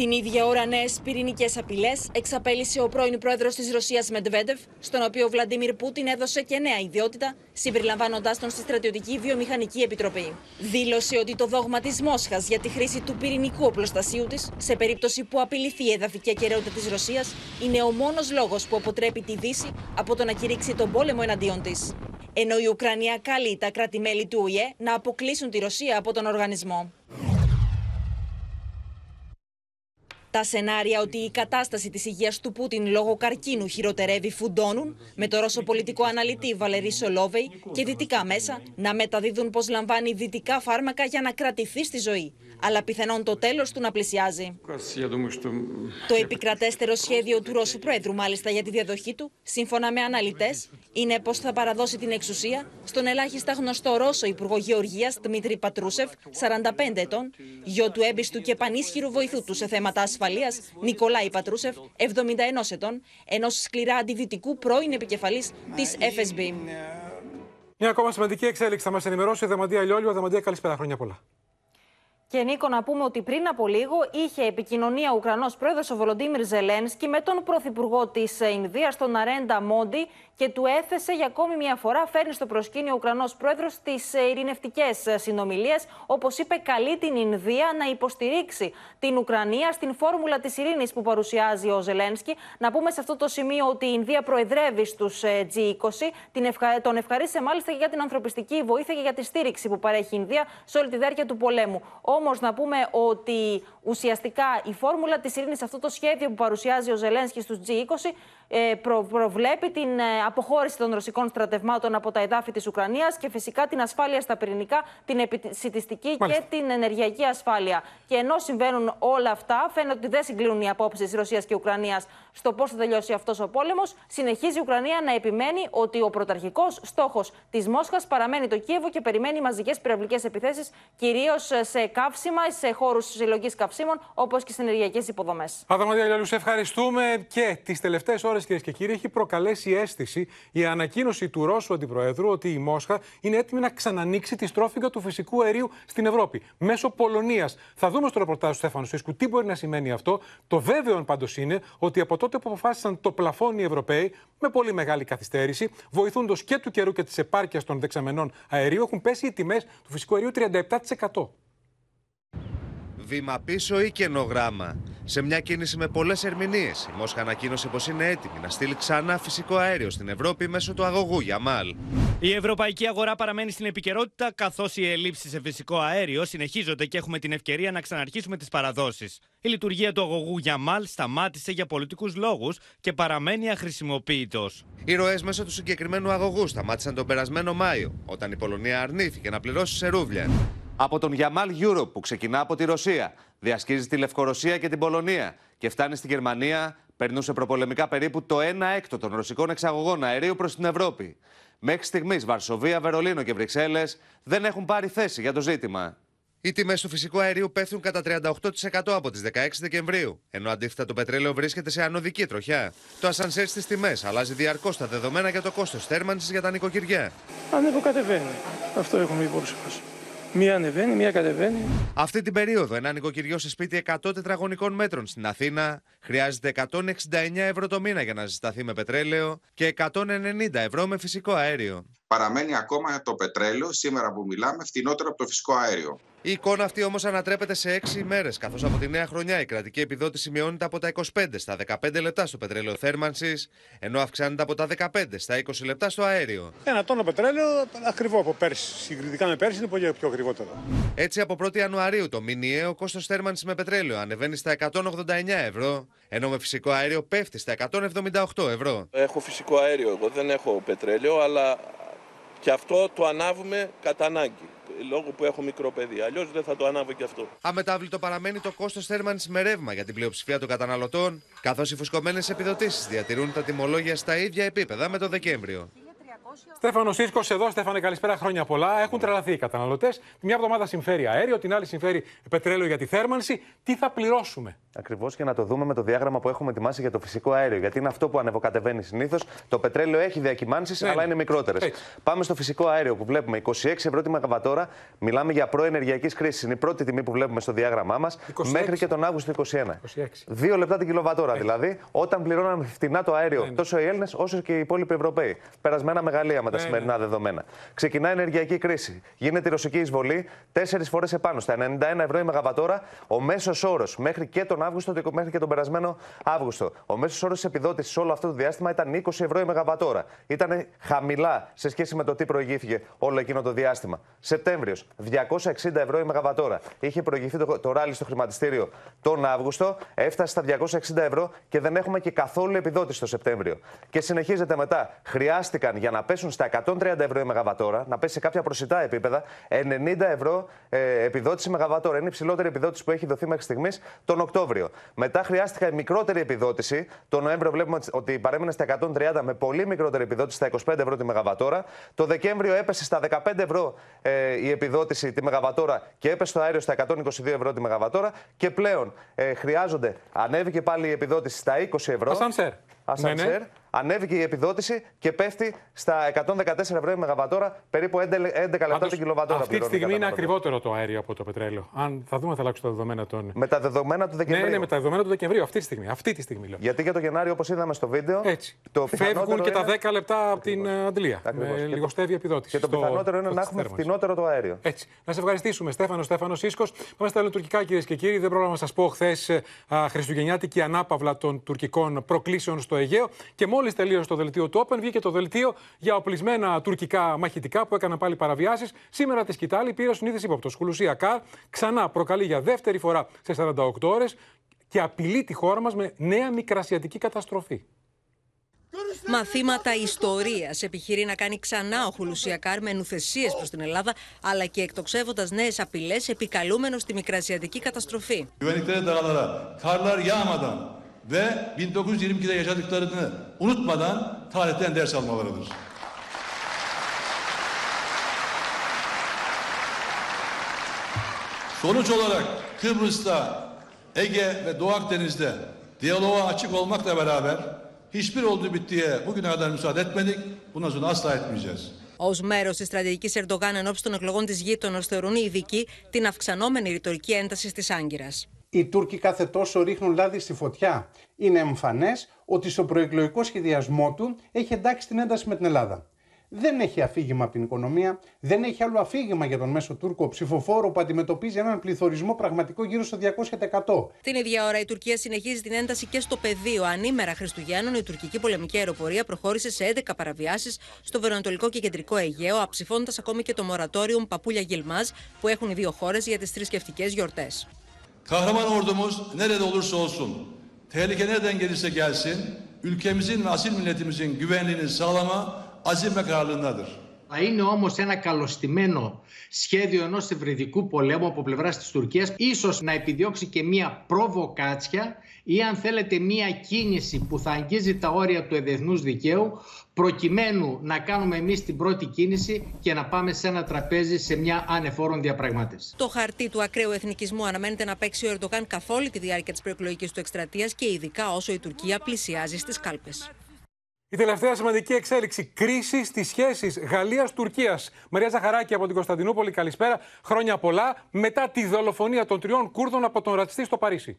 Την ίδια ώρα, νέες πυρηνικές απειλές εξαπέλυσε ο πρώην πρόεδρος της Ρωσίας Μεντβέντεφ, στον οποίο ο Βλαντίμιρ Πούτιν έδωσε και νέα ιδιότητα, συμπεριλαμβάνοντάς τον στη Στρατιωτική Βιομηχανική Επιτροπή. Δήλωσε ότι το δόγμα της Μόσχας για τη χρήση του πυρηνικού οπλοστασίου της, σε περίπτωση που απειληθεί η εδαφική ακαιρεότητα της Ρωσίας, είναι ο μόνος λόγος που αποτρέπει τη Δύση από το να κηρύξει τον πόλεμο εναντίον της. Ενώ η Ουκρανία καλεί τα κράτη-μέλη του ΟΗΕ να αποκλείσουν τη Ρωσία από τον οργανισμό. Τα σενάρια ότι η κατάσταση της υγείας του Πούτιν λόγω καρκίνου χειροτερεύει φουντώνουν, με το ρώσο πολιτικό αναλυτή Βαλερή Σολόβεϊ και δυτικά μέσα να μεταδίδουν πως λαμβάνει δυτικά φάρμακα για να κρατηθεί στη ζωή, αλλά πιθανόν το τέλος του να πλησιάζει. Το επικρατέστερο σχέδιο του Ρώσου Πρόεδρου, μάλιστα για τη διαδοχή του, σύμφωνα με αναλυτές, είναι πως θα παραδώσει την εξουσία στον ελάχιστα γνωστό Ρώσο Υπουργό Γεωργίας Δημήτρη Πατρούσεφ, 45 ετών, γιο του έμπιστου και πανίσχυρου βοηθού του σε θέματα ασφαλείας Νικολάη Πατρούσεφ, 71 ετών, ενός σκληρά αντιδυτικού πρώην επικεφαλής της FSB. Μια ακόμα σημαντική εξέλιξη θα μας ενημερώσει η Δεμαντία Λιόλιο. Δεμαντία, καλησπέρα, χρόνια πολλά. Και Νίκο, να πούμε ότι πριν από λίγο είχε επικοινωνία ο Ουκρανός πρόεδρος ο Βολοντίμιρ Ζελένσκι με τον πρωθυπουργό της Ινδίας, τον Αρέντα Μόντι, και του έθεσε για ακόμη μια φορά, φέρνει στο προσκήνιο ο Ουκρανός πρόεδρος τις ειρηνευτικές συνομιλίες. Όπως είπε, καλεί την Ινδία να υποστηρίξει την Ουκρανία στην φόρμουλα της ειρήνης που παρουσιάζει ο Ζελένσκι. Να πούμε σε αυτό το σημείο ότι η Ινδία προεδρεύει στους G20. Την ευχα... Τον ευχαρίστησε μάλιστα και για την ανθρωπιστική βοήθεια και για τη στήριξη που παρέχει η Ινδία σε όλη τη διάρκεια του πολέμου. Όμως, να πούμε ότι ουσιαστικά η φόρμουλα της ειρήνης, αυτό το σχέδιο που παρουσιάζει ο Ζελένσκι στους G20, ε, προβλέπει την ε, αποχώρηση των ρωσικών στρατευμάτων από τα εδάφη της Ουκρανίας και φυσικά την ασφάλεια στα πυρηνικά, την επισητιστική και την ενεργειακή ασφάλεια. Και ενώ συμβαίνουν όλα αυτά, φαίνεται ότι δεν συγκλίνουν οι απόψεις Ρωσίας και Ουκρανίας στο πώς θα τελειώσει αυτός ο πόλεμος. Συνεχίζει η Ουκρανία να επιμένει ότι ο πρωταρχικός στόχος της Μόσχας παραμένει το Κίεβο και περιμένει μαζικές πυραυλικές επιθέσεις, κυρίως σε καύσα καύσιμα σε χώρους συλλογής καυσίμων, όπως και στις ενεργειακές υποδομές. Αδαμαντία Λιαλού, σε ευχαριστούμε και τις τελευταίες ώρες, κυρίες και κύριοι, έχει προκαλέσει αίσθηση η ανακοίνωση του Ρώσου Αντιπροέδρου ότι η Μόσχα είναι έτοιμη να ξανανοίξει τη στρόφιγγα του φυσικού αερίου στην Ευρώπη μέσω Πολωνίας. Θα δούμε στο ρεπορτάζ του Στέφανου Σίσκου τι μπορεί να σημαίνει αυτό. Το βέβαιο πάντως είναι ότι από τότε που αποφάσισαν το πλαφόν οι Ευρωπαίοι, με πολύ μεγάλη καθυστέρηση, βοηθούντος και του καιρού και της επάρκειας των δεξαμενών αερίου, έχουν πέσει οι τιμές του φυσικού αερίου 37%. Βήμα πίσω ή καινογράμμα. Σε μια κίνηση με πολλές ερμηνείες, η Μόσχα ανακοίνωσε πως είναι έτοιμη να στείλει ξανά φυσικό αέριο στην Ευρώπη μέσω του αγωγού Γιαμάλ. Η ευρωπαϊκή αγορά παραμένει στην επικαιρότητα, καθώς οι ελλείψεις σε φυσικό αέριο συνεχίζονται και έχουμε την ευκαιρία να ξαναρχίσουμε τις παραδόσεις. Η λειτουργία του αγωγού Γιαμάλ σταμάτησε για πολιτικούς λόγους και παραμένει αχρησιμοποιητός. Οι ροές μέσω του συγκεκριμένου αγωγού σταμάτησαν τον περασμένο Μάιο, όταν η Πολωνία αρνήθηκε να πληρώσει σε ρούβλια. Από τον Γιαμάλ Europe που ξεκινά από τη Ρωσία, διασχίζει τη Λευκορωσία και την Πολωνία και φτάνει στη Γερμανία, περνούσε προπολεμικά περίπου το 1 έκτο των ρωσικών εξαγωγών αερίου προς την Ευρώπη. Μέχρι στιγμής Βαρσοβία, Βερολίνο και Βρυξέλλες δεν έχουν πάρει θέση για το ζήτημα. Οι τιμές του φυσικού αερίου πέφτουν κατά 38% από τις 16 Δεκεμβρίου, ενώ αντίθετα το πετρέλαιο βρίσκεται σε ανωδική τροχιά. Το ασανσέρ στις τιμές αλλάζει διαρκώς τα δεδομένα για το κόστος θέρμανσης για τα νοικοκυριά. Ανεβοκατεβαίνει. Αυτό έχουμε υπόψη μας. Μία ανεβαίνει, μία κατεβαίνει. Αυτή την περίοδο, ένα νοικοκυριό σε σπίτι 100 τετραγωνικών μέτρων στην Αθήνα χρειάζεται 169 ευρώ το μήνα για να ζεσταθεί με πετρέλαιο και 190 ευρώ με φυσικό αέριο. Παραμένει ακόμα το πετρέλαιο, σήμερα που μιλάμε, φτηνότερο από το φυσικό αέριο. Η εικόνα αυτή όμως ανατρέπεται σε 6 ημέρε, καθώς από τη νέα χρονιά η κρατική επιδότηση μειώνεται από τα 25 στα 15 λεπτά στο πετρέλαιο θέρμανσης, ενώ αυξάνεται από τα 15 στα 20 λεπτά στο αέριο. Ένα τόνο πετρέλαιο ακριβό από πέρσι. Συγκριτικά με πέρσι είναι πολύ πιο ακριβότερο. Έτσι, από 1η Ιανουαρίου το μηνιαίο κόστος θέρμανσης με πετρέλαιο ανεβαίνει στα 189 ευρώ, ενώ με φυσικό αέριο πέφτει στα 178 ευρώ. Έχω φυσικό αέριο, εγώ δεν έχω πετρέλαιο, αλλά και αυτό το ανάβουμε κατά ανάγκη. Λόγω που έχω μικρό παιδί. Αλλιώς δεν θα το ανάβω και αυτό. Αμετάβλητο παραμένει το κόστος θέρμανσης με ρεύμα για την πλειοψηφία των καταναλωτών, καθώς οι φουσκωμένες επιδοτήσεις διατηρούν τα τιμολόγια στα ίδια επίπεδα με το Δεκέμβριο. Στέφανος Σίσκο, εδώ. Στέφανε, καλησπέρα. Χρόνια πολλά. Έχουν τρελαθεί οι καταναλωτές. Τη μια εβδομάδα συμφέρει αέριο, την άλλη συμφέρει πετρέλαιο για τη θέρμανση. Τι θα πληρώσουμε; Ακριβώς και να το δούμε με το διάγραμμα που έχουμε ετοιμάσει για το φυσικό αέριο. Γιατί είναι αυτό που ανεβοκατεβαίνει συνήθως. Το πετρέλαιο έχει διακυμάνσεις, Ναι. αλλά είναι μικρότερες. Πάμε στο φυσικό αέριο που βλέπουμε 26 ευρώ τη μεγαβατόρα. Μιλάμε για προενεργειακής κρίση. Είναι η πρώτη τιμή που βλέπουμε στο διάγραμμά μας. 26. Μέχρι και τον Αύγουστο του 2021. 26. Δύο λεπτά την κιλοβατόρα δηλαδή, όταν πληρώναμε φτηνά το αέριο τόσο οι Έλληνες όσο και οι υπόλοιποι Ευρωπαίοι. Περασμένα μεγαλεία με τα Ναι, σημερινά δεδομένα. Ξεκινά η ενεργειακή κρίση. Γίνεται η ρωσική εισβολή τέσσερις φορές επάνω, στα 91 ευρώ η μεγαβατόρα. Ο μέσος όρος μέχρι και τον Αύγουστο, μέχρι και τον περασμένο Αύγουστο. Ο μέσος όρος της επιδότησης όλο αυτό το διάστημα ήταν 20 ευρώ η μεγαβατόρα. Ήταν χαμηλά σε σχέση με το τι προηγήθηκε όλο εκείνο το διάστημα. Σεπτέμβριος, 260 ευρώ η μεγαβατόρα. Είχε προηγηθεί το, το ράλι στο χρηματιστήριο τον Αύγουστο, έφτασε στα 260 ευρώ και δεν έχουμε και καθόλου επιδότηση το Σεπτέμβριο. Και συνεχίζεται μετά. Χρειάστηκαν για να πέσουν στα 130 ευρώ η μεγαβατόρα, να πέσει σε κάποια προσιτά επίπεδα, 90 ευρώ ε, επιδότηση μεγαβατόρα. Είναι η ψηλότερη επιδότηση που έχει δοθεί μέχρι στιγμής τον Οκτώβριο. Μετά χρειάστηκε η μικρότερη επιδότηση. Τον Νοέμβριο βλέπουμε ότι παρέμεινε στα 130 με πολύ μικρότερη επιδότηση στα 25 ευρώ τη μεγαβατόρα. Το Δεκέμβριο έπεσε στα 15 ευρώ ε, η επιδότηση τη μεγαβατόρα και έπεσε το αέριο στα 122 ευρώ τη μεγαβατόρα. Και πλέον ε, χρειάζονται, ανέβηκε πάλι η επιδότηση στα 20 ευρώ. Ασανσέρ. Ασανσέρ. Ναι, ναι. Ανέβηκε η επιδότηση και πέφτει στα 114 ευρώ η μεγαβατόρα, περίπου 11 λεπτά Πάντως, την κιλοβατόρα. Αυτή τη πληρώνει στιγμή είναι καταναλωτής. ακριβότερο το αέριο από το πετρέλαιο. Αν θα δούμε, θα αλλάξουν τα δεδομένα των. Με τα δεδομένα του Δεκεμβρίου. Ναι, ναι, με τα δεδομένα του Δεκεμβρίου. Αυτή τη στιγμή. Αυτή τη στιγμή λέω. Γιατί για το Γενάρη, όπως είδαμε στο βίντεο. Έτσι. Το Φεύγουν πιθανότερο και τα είναι- 10 λεπτά από την ε, αντλία. Ακριβώς. Με Και το- λιγοστεύει η επιδότηση. Και το στο- πιθανότερο είναι στο να της έχουμε θέρμανσης. φθηνότερο το αέριο. Έτσι. Να σε ευχαριστήσουμε, Στέφανο Στέφανος Σίσκο. Πάμε στα τουρκικά, κυρίες και κύριοι. Δεν πρόλαβα να σας πω χθες Χριστουγεννιάτικη ανάπαυλα των τουρκικών προκλήσεων στο Αιγαίο. Και μόλις τελείωσε το δελτίο του Open, βγήκε το δελτίο για οπλισμένα τουρκικά μαχητικά που έκαναν πάλι παραβιάσεις. Σήμερα τη σκητάλη πήρε συνείδηση ύποπτο. Χουλουσία Καρ ξανά προκαλεί για δεύτερη φορά σε 48 ώρες και απειλεί τη χώρα μας με νέα μικρασιατική καταστροφή. Μαθήματα ιστορίας επιχειρεί να κάνει ξανά ο Χουλουσιακάρ με νουθεσίε προς την Ελλάδα, αλλά και εκτοξεύοντας νέες απειλές, επικαλούμενο στη μικρασιατική καταστροφή. güvenlikleri dağlara karlar yağmadan ve 1922'de yaşadıklarını unutmadan tarihten ders almalarıdır. Sonuç olarak Kıbrıs'ta, Ege ve Doğu Akdeniz'de diyaloğa açık olmakla beraber hiçbir olduğu bittiye bugüne kadar müsaade etmedik. Bundan sonra asla etmeyeceğiz. Ω μέρο τη στρατηγική Ερντογάν ενώπιση των εκλογών τη γείτονα, θεωρούν οι ειδικοί την αυξανόμενη ρητορική ένταση τη Άγκυρα. Οι Τούρκοι κάθε τόσο ρίχνουν λάδι στη φωτιά. Είναι εμφανές ότι στο προεκλογικό σχεδιασμό του έχει εντάξει την ένταση με την Ελλάδα δεν έχει αφήγημα από την οικονομία, δεν έχει άλλο αφήγημα για τον μέσο Τούρκο ψηφοφόρο που αντιμετωπίζει έναν πληθωρισμό πραγματικό γύρω στο 200%. Την ίδια ώρα η Τουρκία συνεχίζει την ένταση και στο πεδίο. Ανήμερα Χριστουγέννων, η τουρκική πολεμική αεροπορία προχώρησε σε 11 παραβιάσεις στο βορειοανατολικό και κεντρικό Αιγαίο, αψηφώντα ακόμη και το μορατόριο Παπούλια Γιλμάζ που έχουν οι δύο χώρες για τις θρησκευτικές γιορτές. Kahraman ordumuz nerede olursa olsun, tehlike nereden gelirse gelsin, ülkemizin ve asil milletimizin güvenliğini sağlama azim ve kararlılığındadır. Θα είναι όμως ένα καλωστημένο σχέδιο ενός ευρυδικού πολέμου από πλευράς της Τουρκίας, ίσως να επιδιώξει και μία προβοκάτσια ή αν θέλετε μία κίνηση που θα αγγίζει τα όρια του εδεθνούς δικαίου, προκειμένου να κάνουμε εμείς την πρώτη κίνηση και να πάμε σε ένα τραπέζι σε μια ανεφόρον διαπραγμάτευση. Το χαρτί του ακραίου εθνικισμού αναμένεται να παίξει ο Ερντογάν καθ' όλη τη διάρκεια της προεκλογικής του εκστρατείας και ειδικά όσο η Τουρκία πλησιάζει στις κάλπες. Η τελευταία σημαντική εξέλιξη. Κρίση στις σχέσεις Γαλλία-Τουρκία. Μαρία Ζαχαράκη από την Κωνσταντινούπολη, καλησπέρα. Χρόνια πολλά μετά τη δολοφονία των τριών Κούρδων από τον ρατσιστή στο Παρίσι.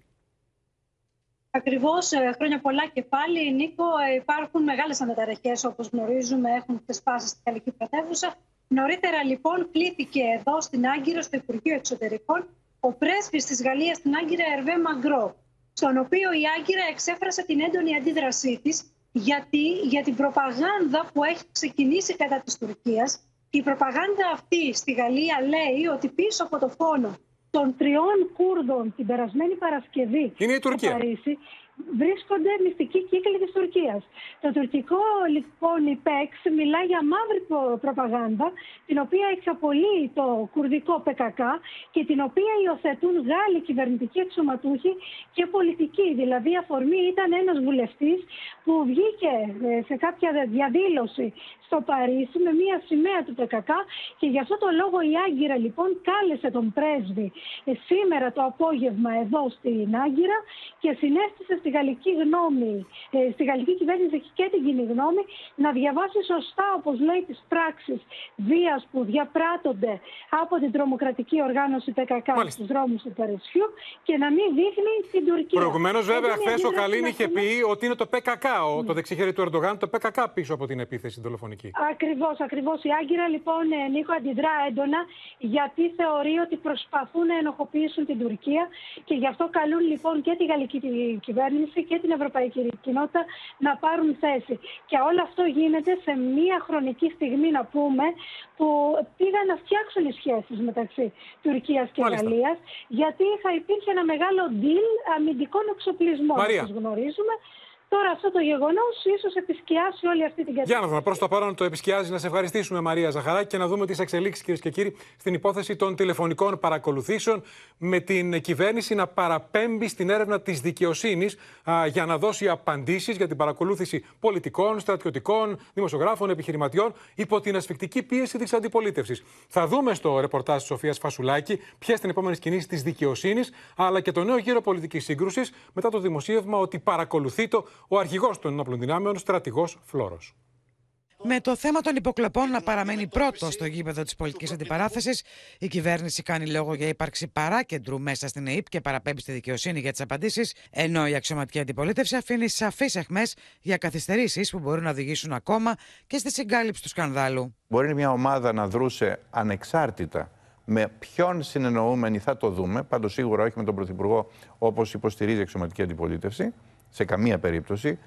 Ακριβώς, ε, χρόνια πολλά και πάλι. Νίκο, ε, υπάρχουν μεγάλες αναταραχές όπως γνωρίζουμε, έχουν ξεσπάσει στην Γαλλική πρωτεύουσα. Νωρίτερα, λοιπόν, κλήθηκε εδώ στην Άγκυρα, στο Υπουργείο Εξωτερικών, ο πρέσβης της Γαλλίας στην Άγκυρα, Ερβέ Μαγκρό, στον οποίο η Άγκυρα εξέφρασε την έντονη αντίδρασή της γιατί για την προπαγάνδα που έχει ξεκινήσει κατά της Τουρκίας. Η προπαγάνδα αυτή στη Γαλλία λέει ότι πίσω από το φόνο των τριών Κούρδων την περασμένη Παρασκευή Είναι η Τουρκία. στο Παρίσι βρίσκονται μυστικοί κύκλοι της Τουρκίας. Το τουρκικό λοιπόν ΙΠΕΞ μιλά για μαύρη προπαγάνδα την οποία εξαπολύει το κουρδικό ΠΚΚ και την οποία υιοθετούν Γάλλοι κυβερνητικοί εξωματούχοι και πολιτικοί. Δηλαδή η αφορμή ήταν ένας βουλευτής που βγήκε ε, σε κάποια διαδήλωση στο Παρίσι με μία σημαία του ΠΚΚ και γι' αυτό το λόγο η Άγκυρα λοιπόν κάλεσε τον πρέσβη ε, σήμερα το απόγευμα εδώ στην Άγκυρα και συνέστησε στη γαλλική γνώμη, ε, στη γαλλική κυβέρνηση και την κοινή γνώμη να διαβάσει σωστά όπως λέει τις πράξεις βίας που διαπράττονται από την τρομοκρατική οργάνωση ΠΚΚ στους δρόμους του Παρισιού και να μην δείχνει την Τουρκία. Προηγουμένως βέβαια χθες ο Καλίν είχε πει ότι είναι το ΠΚΚ, το ναι. δεξιχέρι του Ερντογάν, το ΠΚΚ πίσω από την επίθεση δολοφονική. Ακριβώς, ακριβώς. Η Άγκυρα λοιπόν, ε, Νίκο, αντιδρά έντονα γιατί θεωρεί ότι προσπαθούν να ενοχοποιήσουν την Τουρκία και γι' αυτό καλούν λοιπόν και τη γαλλική κυβέρνηση και την ευρωπαϊκή κοινότητα να πάρουν θέση. Και όλο αυτό γίνεται σε μία χρονική στιγμή, να πούμε, που πήγαν να φτιάξουν οι σχέσεις μεταξύ Τουρκίας και Γαλλίας, γιατί θα υπήρχε ένα μεγάλο deal αμυντικών εξοπλισμών, όπως γνωρίζουμε. Τώρα αυτό το γεγονός ίσως επισκιάσει όλη αυτή την κατάσταση. Για να δούμε. Προς το παρόν το επισκιάζει. Να σε ευχαριστήσουμε, Μαρία Ζαχαράκη, και να δούμε τις εξελίξεις, κυρίες και κύριοι, στην υπόθεση των τηλεφωνικών παρακολουθήσεων με την κυβέρνηση να παραπέμπει στην έρευνα της δικαιοσύνης για να δώσει απαντήσεις για την παρακολούθηση πολιτικών, στρατιωτικών, δημοσιογράφων, επιχειρηματιών υπό την ασφικτική πίεση της αντιπολίτευσης. Θα δούμε στο ρεπορτάζ της Σοφίας Φασουλάκη ποιες είναι οι επόμενες κινήσεις της δικαιοσύνης, αλλά και το νέο γύρο πολιτικής σύγκρουσης μετά το δημοσίευμα ότι παρακολουθεί το ο αρχηγός των ενόπλων δυνάμεων, στρατηγός Φλόρο. Με το θέμα των υποκλοπών να παραμένει πρώτος στο γήπεδο της πολιτικής αντιπαράθεσης, η κυβέρνηση κάνει λόγο για ύπαρξη παράκεντρου μέσα στην ΕΕΠ και παραπέμπει στη δικαιοσύνη για τις απαντήσεις, ενώ η αξιωματική αντιπολίτευση αφήνει σαφείς εχμέ για καθυστερήσεις που μπορούν να οδηγήσουν ακόμα και στη συγκάλυψη του σκανδάλου. Μπορεί μια ομάδα να δρούσε ανεξάρτητα με ποιον συνεννοούμενοι θα το δούμε, πάντως σίγουρα όχι με τον Πρωθυπουργό όπως υποστηρίζει η αξιωματική αντιπολίτευση σε καμία περίπτωση.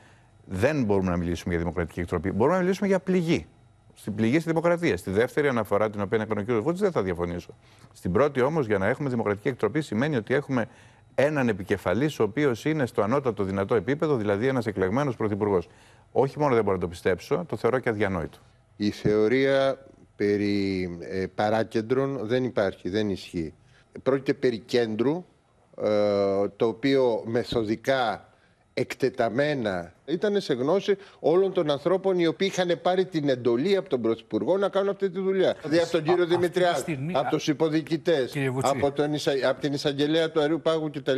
Δεν μπορούμε να μιλήσουμε για δημοκρατική εκτροπή. Μπορούμε να μιλήσουμε για πληγή. Στην πληγή στη δημοκρατία. Στη δεύτερη αναφορά, την οποία έκανε ο κ. Βούτση, δεν θα διαφωνήσω. Στην πρώτη όμως, για να έχουμε δημοκρατική εκτροπή, σημαίνει ότι έχουμε έναν επικεφαλής, ο οποίος είναι στο ανώτατο δυνατό επίπεδο, δηλαδή ένας εκλεγμένος πρωθυπουργός. Όχι μόνο δεν μπορώ να το πιστέψω, το θεωρώ και αδιανόητο. Η θεωρία περί ε, παράκεντρων δεν υπάρχει, δεν ισχύει. Πρόκειται περί κέντρου, ε, το οποίο μεθοδικά εκτεταμένα. Ήταν σε γνώση όλων των ανθρώπων οι οποίοι είχαν πάρει την εντολή από τον Πρωθυπουργό να κάνουν αυτή τη δουλειά. Δηλαδή από τον κύριο Δημητριάδη, στιγμή- από τους υποδικητές, Κύριε Βουτσί. από, τον, εισα- από την εισαγγελέα του Αριού Πάγου κτλ.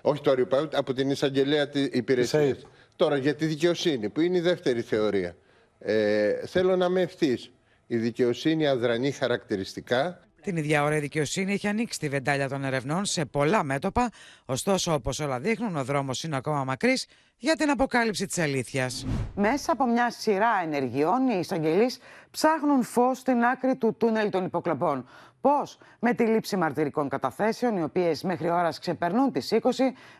Όχι του Αριού Πάγου, από την εισαγγελέα της υπηρεσίας. Τώρα για τη δικαιοσύνη, που είναι η δεύτερη θεωρία. Ε, θέλω να είμαι ευθύς. Η δικαιοσύνη αδρανεί χαρακτηριστικά. Την ίδια ώρα η δικαιοσύνη έχει ανοίξει τη βεντάλια των ερευνών σε πολλά μέτωπα, ωστόσο όπως όλα δείχνουν ο δρόμος είναι ακόμα μακρύς για την αποκάλυψη της αλήθειας. Μέσα από μια σειρά ενεργειών οι εισαγγελείς ψάχνουν φως στην άκρη του τούνελ των υποκλοπών. Πώς; Με τη λήψη μαρτυρικών καταθέσεων, οι οποίες μέχρι ώρας ξεπερνούν τις 20,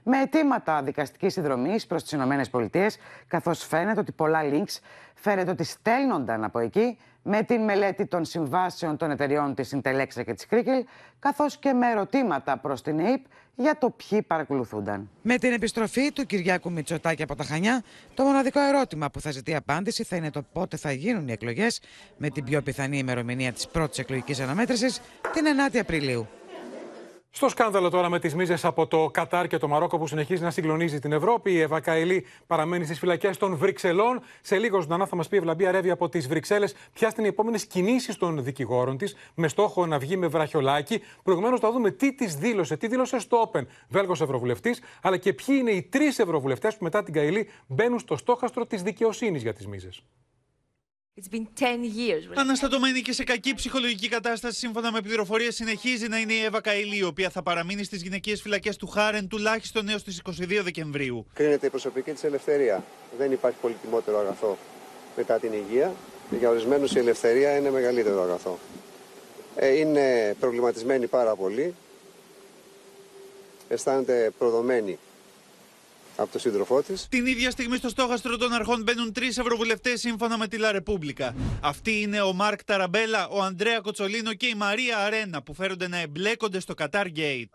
με αιτήματα δικαστικής συνδρομής προς τις ΗΠΑ, καθώς φαίνεται ότι πολλά links φαίνεται ότι στέλνονταν από εκεί, με την μελέτη των συμβάσεων των εταιριών της Intelexa και της Κρίκελ, καθώς και με ερωτήματα προς την ΑΕΠ για το ποιοι παρακολουθούνταν. Με την επιστροφή του Κυριάκου Μητσοτάκη από τα Χανιά, το μοναδικό ερώτημα που θα ζητεί απάντηση θα είναι το πότε θα γίνουν οι εκλογές, με την πιο πιθανή ημερομηνία της πρώτης εκλογικής αναμέτρησης, την 9η Απριλίου. Στο σκάνδαλο τώρα με τις μίζες από το Κατάρ και το Μαρόκο που συνεχίζει να συγκλονίζει την Ευρώπη, η Εύα Καηλή παραμένει στις φυλακές των Βρυξελών. Σε λίγος ζωντανά θα μας πει η Ευλαμπία Ρεύη από τις Βρυξέλλες ποια είναι οι επόμενες κινήσεις των δικηγόρων της, με στόχο να βγει με βραχιολάκι. Προηγουμένως θα δούμε τι της δήλωσε, τι δήλωσε στο Open Βέλγος Ευρωβουλευτής, αλλά και ποιοι είναι οι τρεις Ευρωβουλευτές που μετά την Καηλή μπαίνουν στο στόχαστρο της δικαιοσύνης για τις μίζες. Αναστατωμένη και σε κακή ψυχολογική κατάσταση, σύμφωνα με πληροφορίες, συνεχίζει να είναι η Εύα Καηλή, η οποία θα παραμείνει στις γυναικείες φυλακές του Χάρεν τουλάχιστον έως τις 22 Δεκεμβρίου. κρίνεται η προσωπική της ελευθερία. Δεν υπάρχει πολύτιμότερο αγαθό μετά την υγεία. Για ορισμένους η ελευθερία είναι μεγαλύτερο αγαθό. Ε, είναι προβληματισμένη πάρα πολύ. Αισθάνεται προδομένη από τον σύντροφό της. Την ίδια στιγμή στο στόχαστρο των αρχών μπαίνουν τρεις ευρωβουλευτές σύμφωνα με τη Λα Ρεπούμπλικα. Αυτοί είναι ο Μάρκ Ταραμπέλα, ο Ανδρέα Κοτσολίνο και η Μαρία Αρένα που φέρονται να εμπλέκονται στο Qatar Gate.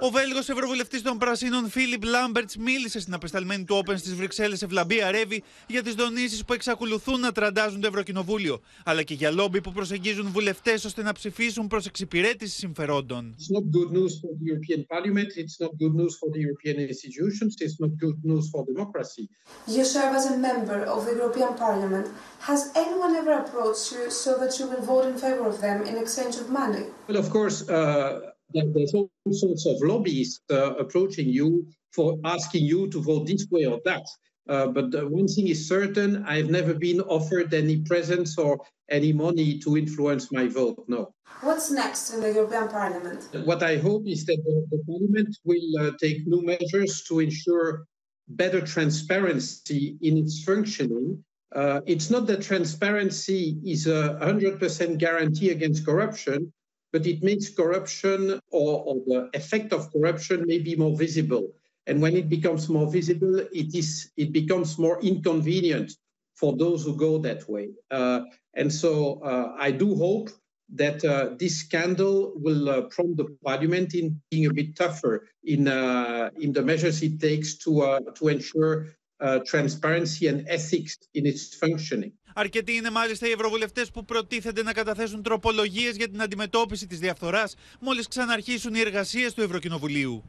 Ο Βέλγος Ευρωβουλευτής των Πρασίνων Φίλιπ Λάμπερτς μίλησε στην απεσταλμένη του Open στις Βρυξέλλες Ευλαμπία Ρεύη για τις δονήσεις που εξακολουθούν να τραντάζουν το Ευρωκοινοβούλιο, αλλά και για λόμπι που προσεγγίζουν βουλευτές ώστε να ψηφίσουν προς εξυπηρέτηση συμφερόντων. It's not good news for the European Parliament. It's not good news for the European institutions. It's not good news for democracy. You serve as a member of the European Parliament. Has anyone ever approached you so that you will vote in favor of them in exchange of money? Well, of course, uh, there- there's all sorts of lobbyists uh, approaching you for asking you to vote this way or that. Uh, but uh, one thing is certain: I've never been offered any presents or any money to influence my vote. No. What's next in the European Parliament? What I hope is that the, the Parliament will uh, take new measures to ensure better transparency in its functioning. Uh, it's not that transparency is a 100% guarantee against corruption, but it makes corruption or, or the effect of corruption maybe more visible. And when it becomes more visible, it is it becomes more inconvenient for those who go that way. Uh, and so uh, I do hope that uh, this scandal will uh, prompt the parliament in being a bit tougher in uh, in the measures it takes to uh, to ensure uh, transparency and ethics in its functioning. Αρκετοί είναι μάλιστα οι ευρωβουλευτέ που προτίθενται να καταθέσουν τροπολογίε για την αντιμετώπιση τη διαφθορά μόλι ξαναρχίσουν οι εργασίε του Ευρωκοινοβουλίου.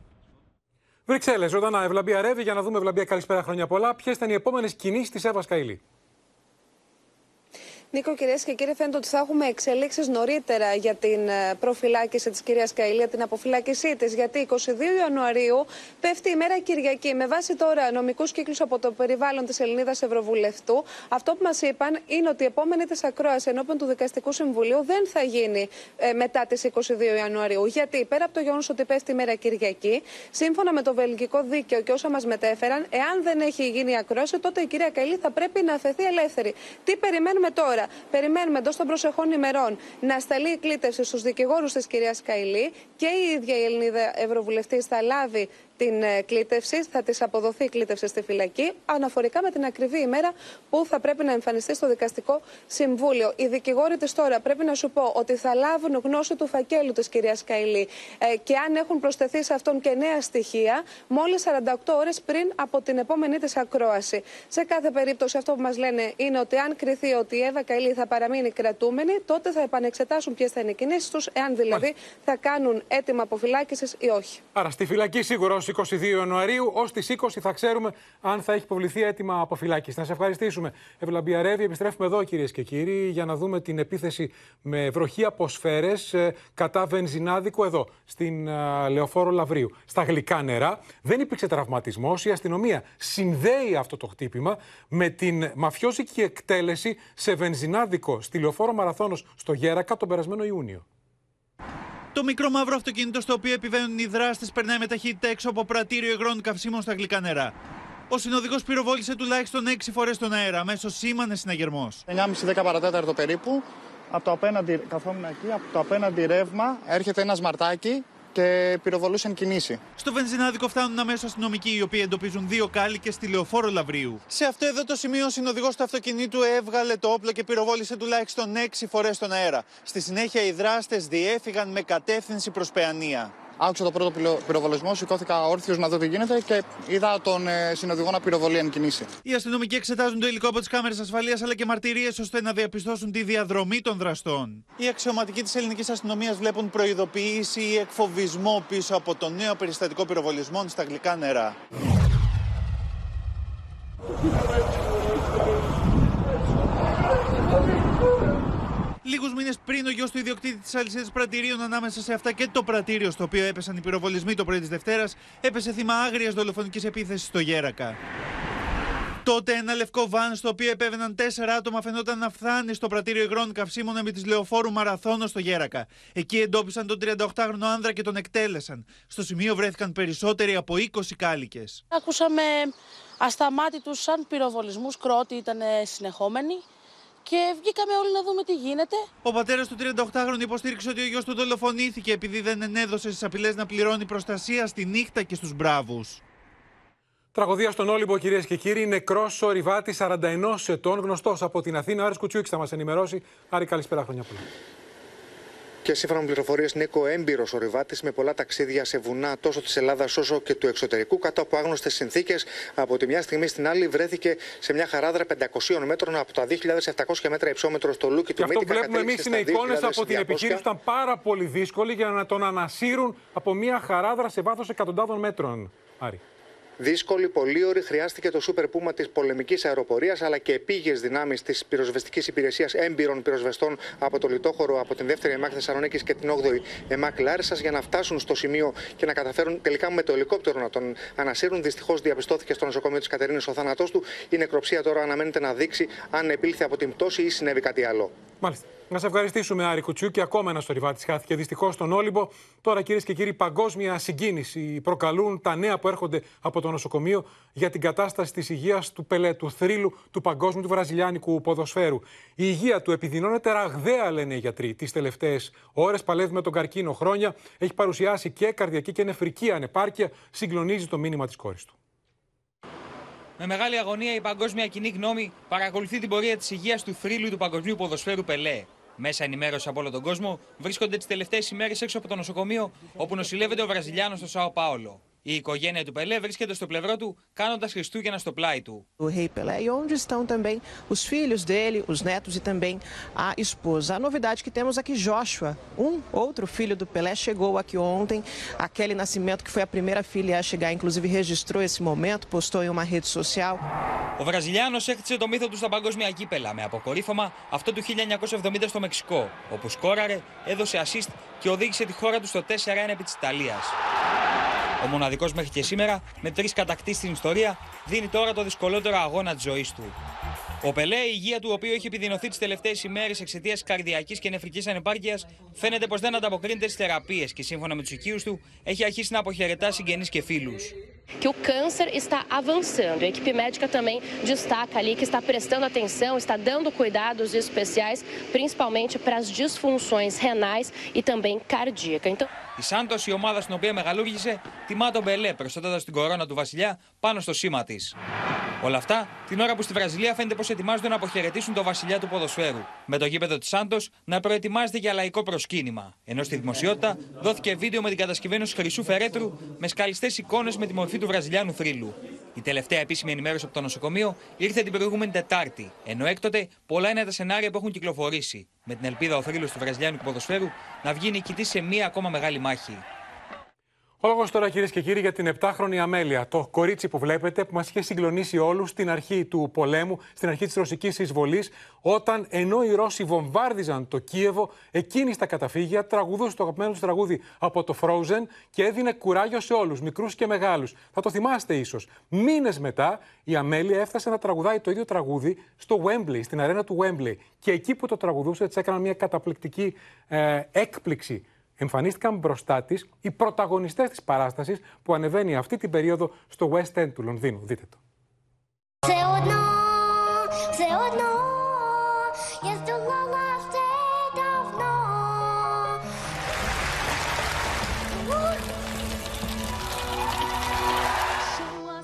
Βρυξέλλες, ζωντανά, Ευλαμπία Ρεύη, για να δούμε, Ευλαμπία, καλησπέρα χρόνια πολλά. Ποιες ήταν οι επόμενες κινήσεις της Εύας Καηλή; Νίκο, κυρίες και κύριοι, φαίνεται ότι θα έχουμε εξελίξεις νωρίτερα για την ε, προφυλάκηση της κυρίας Καηλία, την αποφυλάκησή της. Γιατί 22 Ιανουαρίου πέφτει η μέρα Κυριακή. Με βάση τώρα νομικούς κύκλους από το περιβάλλον της Ελληνίδας Ευρωβουλευτού, αυτό που μας είπαν είναι ότι η επόμενη της ακρόαση ενώπιον του Δικαστικού Συμβουλίου δεν θα γίνει ε, μετά τις 22 Ιανουαρίου. Γιατί πέρα από το γεγονός ότι πέφτει η μέρα Κυριακή, σύμφωνα με το βελγικό δίκαιο και όσα μας μετέφεραν, εάν δεν έχει γίνει η ακρόαση, τότε η κυρία Καηλή θα πρέπει να αφαιθεί ελεύθερη. Τι περιμένουμε τώρα; Περιμένουμε εντός των προσεχών ημερών να σταλεί η κλήτευση στους δικηγόρους της κυρίας Καηλή και η ίδια η Ελληνίδα Ευρωβουλευτής θα λάβει την ε, κλήτευση, θα της αποδοθεί η κλήτευση στη φυλακή, αναφορικά με την ακριβή ημέρα που θα πρέπει να εμφανιστεί στο δικαστικό συμβούλιο. Οι δικηγόροι της τώρα πρέπει να σου πω ότι θα λάβουν γνώση του φακέλου της κυρίας Καηλή ε, και αν έχουν προσθεθεί σε αυτόν και νέα στοιχεία, μόλις 48 ώρες πριν από την επόμενη της ακρόαση. Σε κάθε περίπτωση, αυτό που μας λένε είναι ότι αν κριθεί ότι η Εύα Καηλή θα παραμείνει κρατούμενη, τότε θα επανεξετάσουν ποιες θα είναι οι κινήσεις τους, εάν δηλαδή θα κάνουν έτοιμα αποφυλάκησης ή όχι. Άρα στη φυλακή σίγουρα ω 22 Ιανουαρίου, ως τις 20 θα ξέρουμε αν θα έχει υποβληθεί έτοιμα αποφυλάκηση. Να σε ευχαριστήσουμε. Ευλαμπία Ρεύη, επιστρέφουμε εδώ κυρίες και κύριοι για να δούμε την επίθεση με βροχή από σφαίρες κατά βενζινάδικο εδώ, στην uh, Λεωφόρο Λαβρίου. Στα γλυκά νερά δεν υπήρξε τραυματισμός. Η αστυνομία συνδέει αυτό το χτύπημα με την μαφιόζικη εκτέλεση σε βενζινάδικο στη Λεωφόρο Μαραθώνος στο Γέρακα τον περασμένο Ιούνιο. Το μικρό μαύρο αυτοκίνητο στο οποίο επιβαίνουν οι δράστες περνάει με ταχύτητα έξω από πρατήριο υγρών καυσίμων στα γλυκά νερά. Ο συνοδηγός πυροβόλησε τουλάχιστον 6 φορές τον αέρα, μέσω σήμανε συναγερμός. 9.30-10 παρατέταρτο περίπου, από το απέναντι, καθόμουν εκεί, από το απέναντι ρεύμα έρχεται ένας σμαρτάκι και πυροβολούσαν κινήσει. Στο βενζινάδικο φτάνουν αμέσως αστυνομικοί, οι οποίοι εντοπίζουν δύο κάλικε στη λεωφόρο Λαβρίου. Σε αυτό εδώ το σημείο, ο συνοδηγός του αυτοκινήτου έβγαλε το όπλο και πυροβόλησε τουλάχιστον 6 φορές τον αέρα. Στη συνέχεια, οι δράστες διέφυγαν με κατεύθυνση προς Παιανία. Άκουσα το πρώτο πυροβολισμό, σηκώθηκα όρθιος να δω τι γίνεται και είδα τον ε, συνοδηγό να πυροβολεί εν κινήσει. Οι αστυνομικοί εξετάζουν το υλικό από τις κάμερες ασφαλείας αλλά και μαρτυρίες ώστε να διαπιστώσουν τη διαδρομή των δραστών. Οι αξιωματικοί της ελληνικής αστυνομίας βλέπουν προειδοποίηση ή εκφοβισμό πίσω από το νέο περιστατικό πυροβολισμών στα γλυκά νερά. Λίγους μήνες πριν, ο γιος του ιδιοκτήτη της αλυσίδας πρατηρίων, ανάμεσα σε αυτά και το πρατήριο στο οποίο έπεσαν οι πυροβολισμοί το πρωί της Δευτέρας, έπεσε θύμα άγριας δολοφονικής επίθεσης στο Γέρακα. Τότε ένα λευκό βαν στο οποίο επέβαιναν τέσσερα άτομα φαινόταν να φτάνει στο πρατήριο υγρών καυσίμων με της λεωφόρου Μαραθώνος στο Γέρακα. Εκεί εντόπισαν τον 38χρονο άνδρα και τον εκτέλεσαν. Στο σημείο βρέθηκαν περισσότεροι από 20 κάλικες. Ακούσαμε ασταμάτητους σαν πυροβολισμούς, κρότη ήταν συνεχόμενοι και βγήκαμε όλοι να δούμε τι γίνεται. Ο πατέρας του 38χρονου υποστήριξε ότι ο γιος του δολοφονήθηκε επειδή δεν ενέδωσε στις απειλές να πληρώνει προστασία στη νύχτα και στους μπράβους. Τραγωδία στον Όλυμπο, κυρίες και κύριοι. Νεκρός ορειβάτης 41 ετών, γνωστός από την Αθήνα. Άρης Κουτσιούκης θα μας ενημερώσει. Άρη, καλησπέρα, χρόνια πολλά. Και σύμφωνα με πληροφορίες, Νίκο έμπειρος ορειβάτης με πολλά ταξίδια σε βουνά τόσο της Ελλάδας όσο και του εξωτερικού, κάτω από άγνωστες συνθήκες. Από τη μια στιγμή στην άλλη, βρέθηκε σε μια χαράδρα 500 μέτρων από τα 2.700 μέτρα υψόμετρο στο Λούκι του Μύτικα. Αυτό βλέπουμε εμείς είναι εικόνες από την επιχείρηση. Ήταν πάρα πολύ δύσκολη για να τον ανασύρουν από μια χαράδρα σε βάθος εκατοντάδων μέτρων. Άρη. Δύσκολη, πολύωρη, χρειάστηκε το Super Puma της πολεμικής αεροπορίας αλλά και επίγειες δυνάμεις της πυροσβεστικής υπηρεσίας έμπειρων πυροσβεστών από το Λιτόχωρο, από την 2η ΕΜΑΚ Θεσσαλονίκης και την 8η ΕΜΑΚ Λάρισας για να φτάσουν στο σημείο και να καταφέρουν τελικά με το ελικόπτερο να τον ανασύρουν. Δυστυχώς διαπιστώθηκε στο νοσοκομείο της Κατερίνης ο θάνατός του. Η νεκροψία τώρα αναμένεται να δείξει αν επήλθε από την πτώση ή συνέβη κάτι άλλο. Μάλιστα. Να σε ευχαριστήσουμε, Άρη Κουτσιού. Και ακόμα ένας θορυβάτη χάθηκε δυστυχώς στον Όλυμπο. Τώρα, κυρίες και κύριοι, παγκόσμια συγκίνηση προκαλούν τα νέα που έρχονται από το νοσοκομείο για την κατάσταση της υγείας του Πελέ, του θρύλου του παγκόσμιου του βραζιλιάνικου ποδοσφαίρου. Η υγεία του επιδεινώνεται ραγδαία, λένε οι γιατροί. Τις τελευταίες ώρες παλεύει με τον καρκίνο χρόνια. Έχει παρουσιάσει και καρδιακή και νεφρική ανεπάρκεια. Συγκλονίζει το μήνυμα της κόρης του. Με μεγάλη αγωνία η παγκόσμια κοινή γνώμη παρακολουθεί την πορεία της υγείας του θρύλου του παγκοσμίου ποδοσφαίρου Πελέ. Μέσα ενημέρωση από όλο τον κόσμο βρίσκονται τις τελευταίες ημέρες έξω από το νοσοκομείο όπου νοσηλεύεται ο Βραζιλιάνος στο Σάο Πάολο. Η οικογένεια του Πελέ βρίσκεται στο πλευρό του, κάνοντα Χριστούγεννα στο πλάι του. O rei Pelé e onde estão também os filhos dele, os netos e também a esposa. A novidade que temos é que Joshua, um outro filho do Pelé, chegou aqui ontem. A Kelly Nascimento, que foi a primeira filha a chegar, inclusive registrou esse momento, postou em uma rede social. Ο Βραζιλιάνο έκτισε το μύθο του στα παγκόσμια κύπελα με αποκορύφωμα αυτό του 1970 στο Μεξικό, όπου σκόραρε, έδωσε assist και οδήγησε τη χώρα του στο 4-1 επί τη Ιταλία. Ο μοναδικός μέχρι και σήμερα, με τρεις κατακτήσεις στην ιστορία, δίνει τώρα το δυσκολότερο αγώνα της ζωής του. Ο Πελέ, η υγεία του οποίου έχει επιδεινωθεί τις τελευταίες ημέρες εξαιτίας καρδιακής και νεφρικής ανεπάρκειας, φαίνεται πως δεν ανταποκρίνεται στις θεραπείες και σύμφωνα με τους οικείους του έχει αρχίσει να αποχαιρετά συγγενείς και φίλους. que o câncer está avançando. A equipe médica também destaca ali que está prestando atenção, está dando cuidados especiais, principalmente para as disfunções renais e também cardíaca. Então... Η Σάντος, η ομάδα στην οποία μεγαλούργησε, τιμά τον Μπελέ, προσθέτοντα την κορώνα του Βασιλιά πάνω στο σήμα της. Όλα αυτά την ώρα που στη Βραζιλία φαίνεται πως ετοιμάζονται να αποχαιρετήσουν τον Βασιλιά του ποδοσφαίρου. Με το γήπεδο της Σάντος να προετοιμάζεται για λαϊκό προσκύνημα. Ενώ στη δημοσιότητα δόθηκε βίντεο με την κατασκευή ενός χρυσού φερέτρου με σκαλιστές εικόνες με τη μορφή του Βραζιλιάνου θρύλου. Η τελευταία επίσημη ενημέρωση από το νοσοκομείο ήρθε την προηγούμενη Τετάρτη, ενώ έκτοτε πολλά είναι τα σενάρια που έχουν κυκλοφορήσει, με την ελπίδα ο θρύλο του Βραζιλιάνου ποδοσφαίρου να βγει νικητή σε μία ακόμα μεγάλη μάχη. Ο λόγο τώρα, κυρίες και κύριοι, για την 7χρονη Αμέλεια. Το κορίτσι που βλέπετε, που μας είχε συγκλονίσει όλους στην αρχή του πολέμου, στην αρχή της ρωσικής εισβολής, όταν ενώ οι Ρώσοι βομβάρδιζαν το Κίεβο, εκείνη στα καταφύγια τραγουδούσε το αγαπημένο του τραγούδι από το Frozen και έδινε κουράγιο σε όλους, μικρούς και μεγάλους. Θα το θυμάστε ίσως. Μήνες μετά, η Αμέλεια έφτασε να τραγουδάει το ίδιο τραγούδι στο Wembley, στην αρένα του Wembley. Και εκεί που το τραγουδούσε, της έκαναν μια καταπληκτική ε, έκπληξη εμφανίστηκαν μπροστά της οι πρωταγωνιστές της παράστασης που ανεβαίνει αυτή την περίοδο στο West End του Λονδίνου. Δείτε το.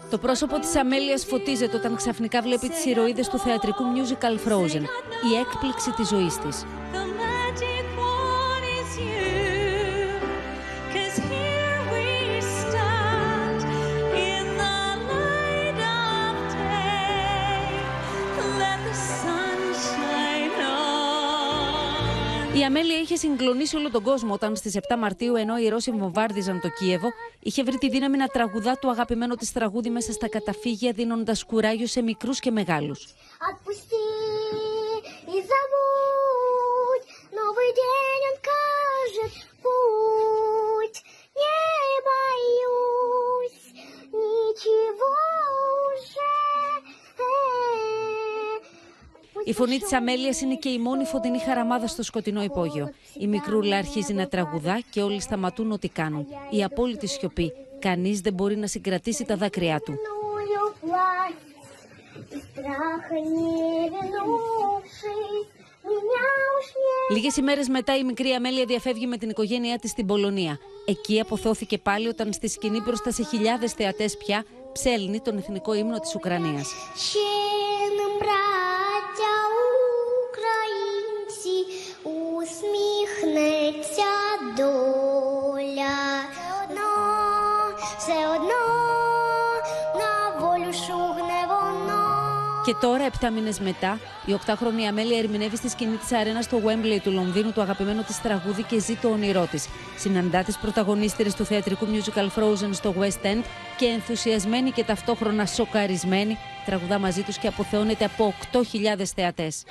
Το πρόσωπο της Αμέλειας φωτίζεται όταν ξαφνικά βλέπει τις ηρωίδες του θεατρικού musical Frozen, η έκπληξη της ζωής της. Αμέλεια είχε συγκλονίσει όλο τον κόσμο όταν στις 7 Μαρτίου, ενώ οι Ρώσοι βομβάρδιζαν το Κίεβο, είχε βρει τη δύναμη να τραγουδά το αγαπημένο της τραγούδι μέσα στα καταφύγια, δίνοντας κουράγιο σε μικρούς και μεγάλους. Η φωνή της Αμέλειας είναι και η μόνη φωτεινή χαραμάδα στο σκοτεινό υπόγειο. Η μικρούλα αρχίζει να τραγουδά και όλοι σταματούν ό,τι κάνουν. Η απόλυτη σιωπή. Κανείς δεν μπορεί να συγκρατήσει τα δάκρυά του. Λίγες ημέρες μετά η μικρή Αμέλεια διαφεύγει με την οικογένειά της στην Πολωνία. Εκεί αποθώθηκε πάλι όταν στη σκηνή μπροστά σε χιλιάδες θεατές πια ψέλνει τον εθνικό ύμνο της Ουκρανίας. Και τώρα, 7 μήνες μετά, η 8χρονη Αμέλεια ερμηνεύει στη σκηνή της αρένας στο Wembley του Λονδίνου το αγαπημένο της τραγούδι και ζει το όνειρό της. Συναντά τις πρωταγωνίστρες του θεατρικού musical Frozen στο West End και ενθουσιασμένη και ταυτόχρονα σοκαρισμένη, τραγουδά μαζί τους και αποθεώνεται από 8.000 θεατές.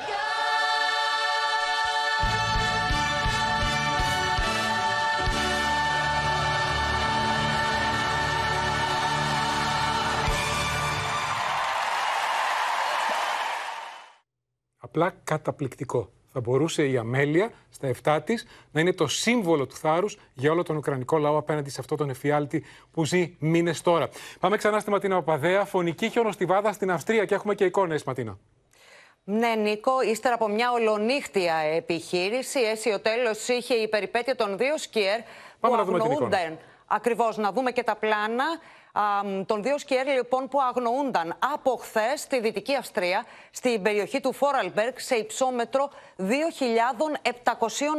Απλά καταπληκτικό. Θα μπορούσε η Αμέλεια στα 7 της να είναι το σύμβολο του θάρρους για όλο τον Ουκρανικό λαό απέναντι σε αυτό τον εφιάλτη που ζει μήνες τώρα. Πάμε ξανά στη Ματίνα Παπαδέα. Φωνική χιονοστιβάδα στην Αυστρία και έχουμε και εικόνες, Ματίνα. Ναι, Νίκο, ύστερα από μια ολονύχτια επιχείρηση, αίσιο τέλος είχε η περιπέτεια των δύο σκιέρ που αγνοούνταν. Ακριβώς, να δούμε και τα πλάνα των δύο σκιέρ λοιπόν που αγνοούνταν από χθες στη Δυτική Αυστρία, στην περιοχή του Φόραλμπεργκ, σε υψόμετρο 2.700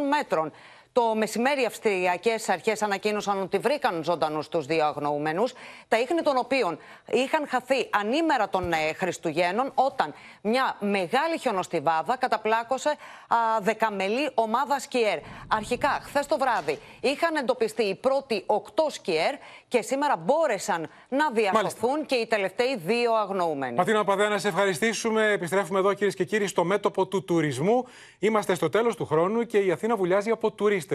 μέτρων. Το μεσημέρι, οι Αυστριακές Αρχές ανακοίνωσαν ότι βρήκαν ζωντανούς τους δύο αγνοούμενους, τα ίχνη των οποίων είχαν χαθεί ανήμερα των ε, Χριστουγέννων, όταν μια μεγάλη χιονοστιβάδα καταπλάκωσε α, δεκαμελή ομάδα σκιέρ. Αρχικά, χθες το βράδυ, είχαν εντοπιστεί οι πρώτοι οκτώ σκιέρ και σήμερα μπόρεσαν να διασωθούν και οι τελευταίοι δύο αγνοούμενοι. Μαθήνα Παδέα, να σε ευχαριστήσουμε. Επιστρέφουμε εδώ, κυρίες και κύριοι, στο μέτωπο του τουρισμού. Είμαστε στο τέλος του χρόνου και η Αθήνα βουλιάζει από τουρίστες.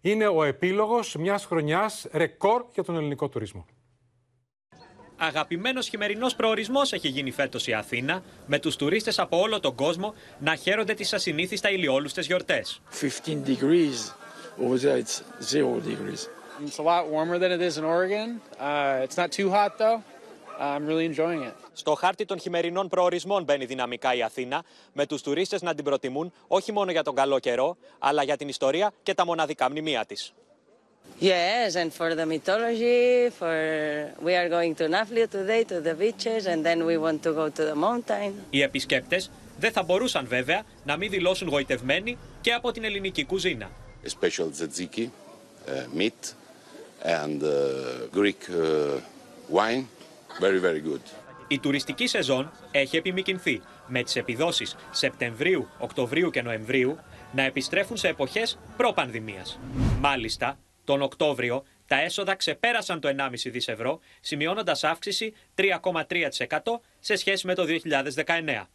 Είναι ο επίλογος μιας χρονιάς ρεκόρ για τον ελληνικό τουρισμό. Αγαπημένος χειμερινός προορισμός έχει γίνει φέτος η Αθήνα, με τους τουρίστες από όλο τον κόσμο να χαίρονται τις ασυνήθιστα ηλιόλουστες γιορτές. 15 degrees. Over there it's zero degrees. It's a lot warmer than it is in Oregon. Uh, it's not too hot though. I'm really enjoying it. Στο χάρτη των χειμερινών προορισμών μπαίνει δυναμικά η Αθήνα, με τους τουρίστες να την προτιμούν όχι μόνο για τον καλό καιρό, αλλά για την ιστορία και τα μοναδικά μνημεία της. Yes, and for the mythology, for we are going to Naflia today to the beaches and then we want to go to the mountain. Οι επισκέπτες δεν θα μπορούσαν βέβαια να μην δηλώσουν γοητευμένοι και από την ελληνική κουζίνα. Special tzatziki, uh, meat and uh, Greek uh, wine, very very good. Η τουριστική σεζόν έχει επιμηκυνθεί, με τις επιδόσεις Σεπτεμβρίου, Οκτωβρίου και Νοεμβρίου να επιστρέφουν σε εποχές προ-πανδημίας. Μάλιστα, τον Οκτώβριο τα έσοδα ξεπέρασαν το 1,5 δις ευρώ, σημειώνοντας αύξηση 3,3% σε σχέση με το 2019.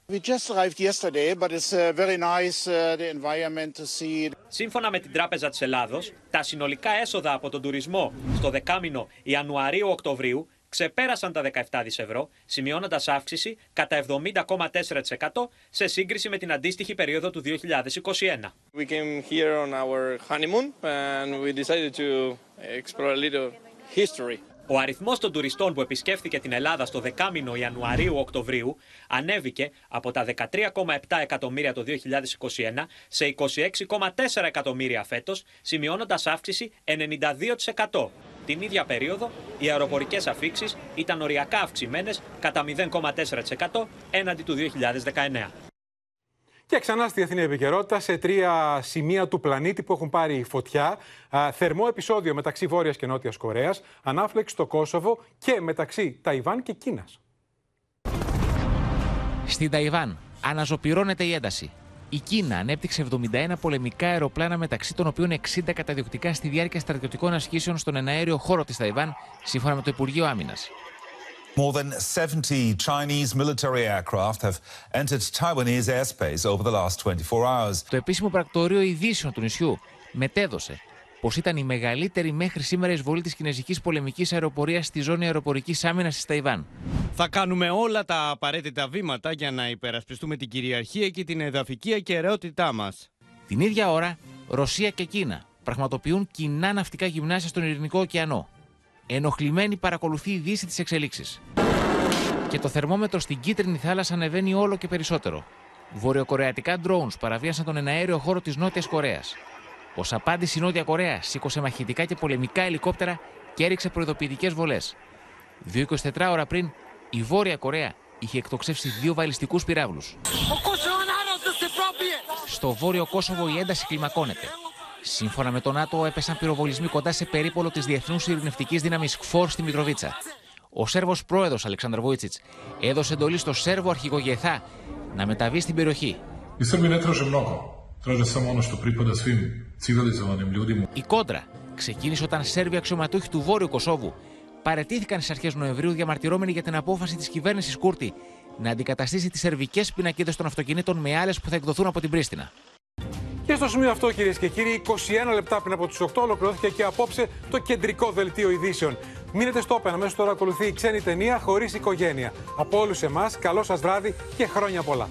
Σύμφωνα με την Τράπεζα της Ελλάδος, τα συνολικά έσοδα από τον τουρισμό στο δεκάμινο Ιανουαρίου-Οκτωβρίου ξεπέρασαν τα 17 δις ευρώ, σημειώνοντας αύξηση κατά 70,4% σε σύγκριση με την αντίστοιχη περίοδο του 2021. We came here on our honeymoon and we decided to explore a little history. Ο αριθμός των τουριστών που επισκέφθηκε την Ελλάδα στο δεκάμινο Ιανουαρίου-Οκτωβρίου ανέβηκε από τα 13,7 εκατομμύρια το 2021 σε 26,4 εκατομμύρια φέτος, σημειώνοντας αύξηση 92%. Την ίδια περίοδο, οι αεροπορικές αφήξεις ήταν οριακά αυξημένες κατά 0,4% έναντι του 2019. Και ξανά στη διεθνή επικαιρότητα σε τρία σημεία του πλανήτη που έχουν πάρει φωτιά. Θερμό επεισόδιο μεταξύ Βόρειας και Νότιας Κορέας, ανάφλεξη στο Κόσοβο και μεταξύ Ταϊβάν και Κίνας. Στην Ταϊβάν αναζωπυρώνεται η ένταση. Η Κίνα ανέπτυξε 71 πολεμικά αεροπλάνα, μεταξύ των οποίων 60 καταδιοκτικά στη διάρκεια στρατιωτικών ασχήσεων στον εναέριο χώρο της Ταϊβάν, σύμφωνα με το Υπουργείο Άμυνας. More than 70 Chinese military aircraft have entered Taiwanese airspace over the last 24 hours. Το επίσημο πρακτορείο ειδήσεων του νησιού μετέδωσε πως ήταν η μεγαλύτερη μέχρι σήμερα εισβολή της κινέζικης πολεμικής αεροπορίας στη ζώνη αεροπορικής άμυνας της Ταϊβάν. Θα κάνουμε όλα τα απαραίτητα βήματα για να υπερασπιστούμε την κυριαρχία και την εδαφική ακαιρεότητά μας. Την ίδια ώρα, Ρωσία και Κίνα πραγματοποιούν κοινά ναυτικά γυμνάσια στον Ειρηνικό ωκεανό. Ενοχλημένη παρακολουθεί η Δύση τι εξελίξει. Και το θερμόμετρο στην κίτρινη θάλασσα ανεβαίνει όλο και περισσότερο. Βορειοκορεατικά drones παραβίασαν τον εναέριο χώρο της Νότιας Κορέας. Ω απάντηση, η Νότια Κορέα σήκωσε μαχητικά και πολεμικά ελικόπτερα και έριξε προειδοποιητικές βολές. 2-24 ώρα πριν, η Βόρεια Κορέα είχε εκτοξεύσει δύο βαλιστικούς πυράβλους. Στο βόρειο Κόσοβο η ένταση κλιμακώνεται. Σύμφωνα με τον ΝΑΤΟ, έπεσαν πυροβολισμοί κοντά σε περίπολο της Διεθνούς Ειρηνευτικής Δύναμης ΚΦΟΡ στη Μητροβίτσα. Ο Σέρβος πρόεδρος Αλεξάνδρ Βόιτσιτ έδωσε εντολή στο Σέρβο αρχηγό Γεθά να μεταβεί στην περιοχή. Η κόντρα ξεκίνησε όταν Σέρβοι αξιωματούχοι του Βόρειου Κωσόβου παρετήθηκαν στις αρχές Νοεμβρίου διαμαρτυρώμενοι για την απόφαση της κυβέρνησης Κούρτη να αντικαταστήσει τις σερβικές πινακίδες των αυτοκινήτων με άλλες που θα εκδοθούν από την Πρίστινα. Και στο σημείο αυτό, κυρίες και κύριοι, 21 λεπτά πριν από του 8 ολοκληρώθηκε και απόψε το κεντρικό δελτίο ειδήσεων. Μείνετε στο όπεν, αμέσως τώρα ακολουθεί η ξένη ταινία χωρίς οικογένεια. Από όλους εμάς, καλό σας βράδυ και χρόνια πολλά.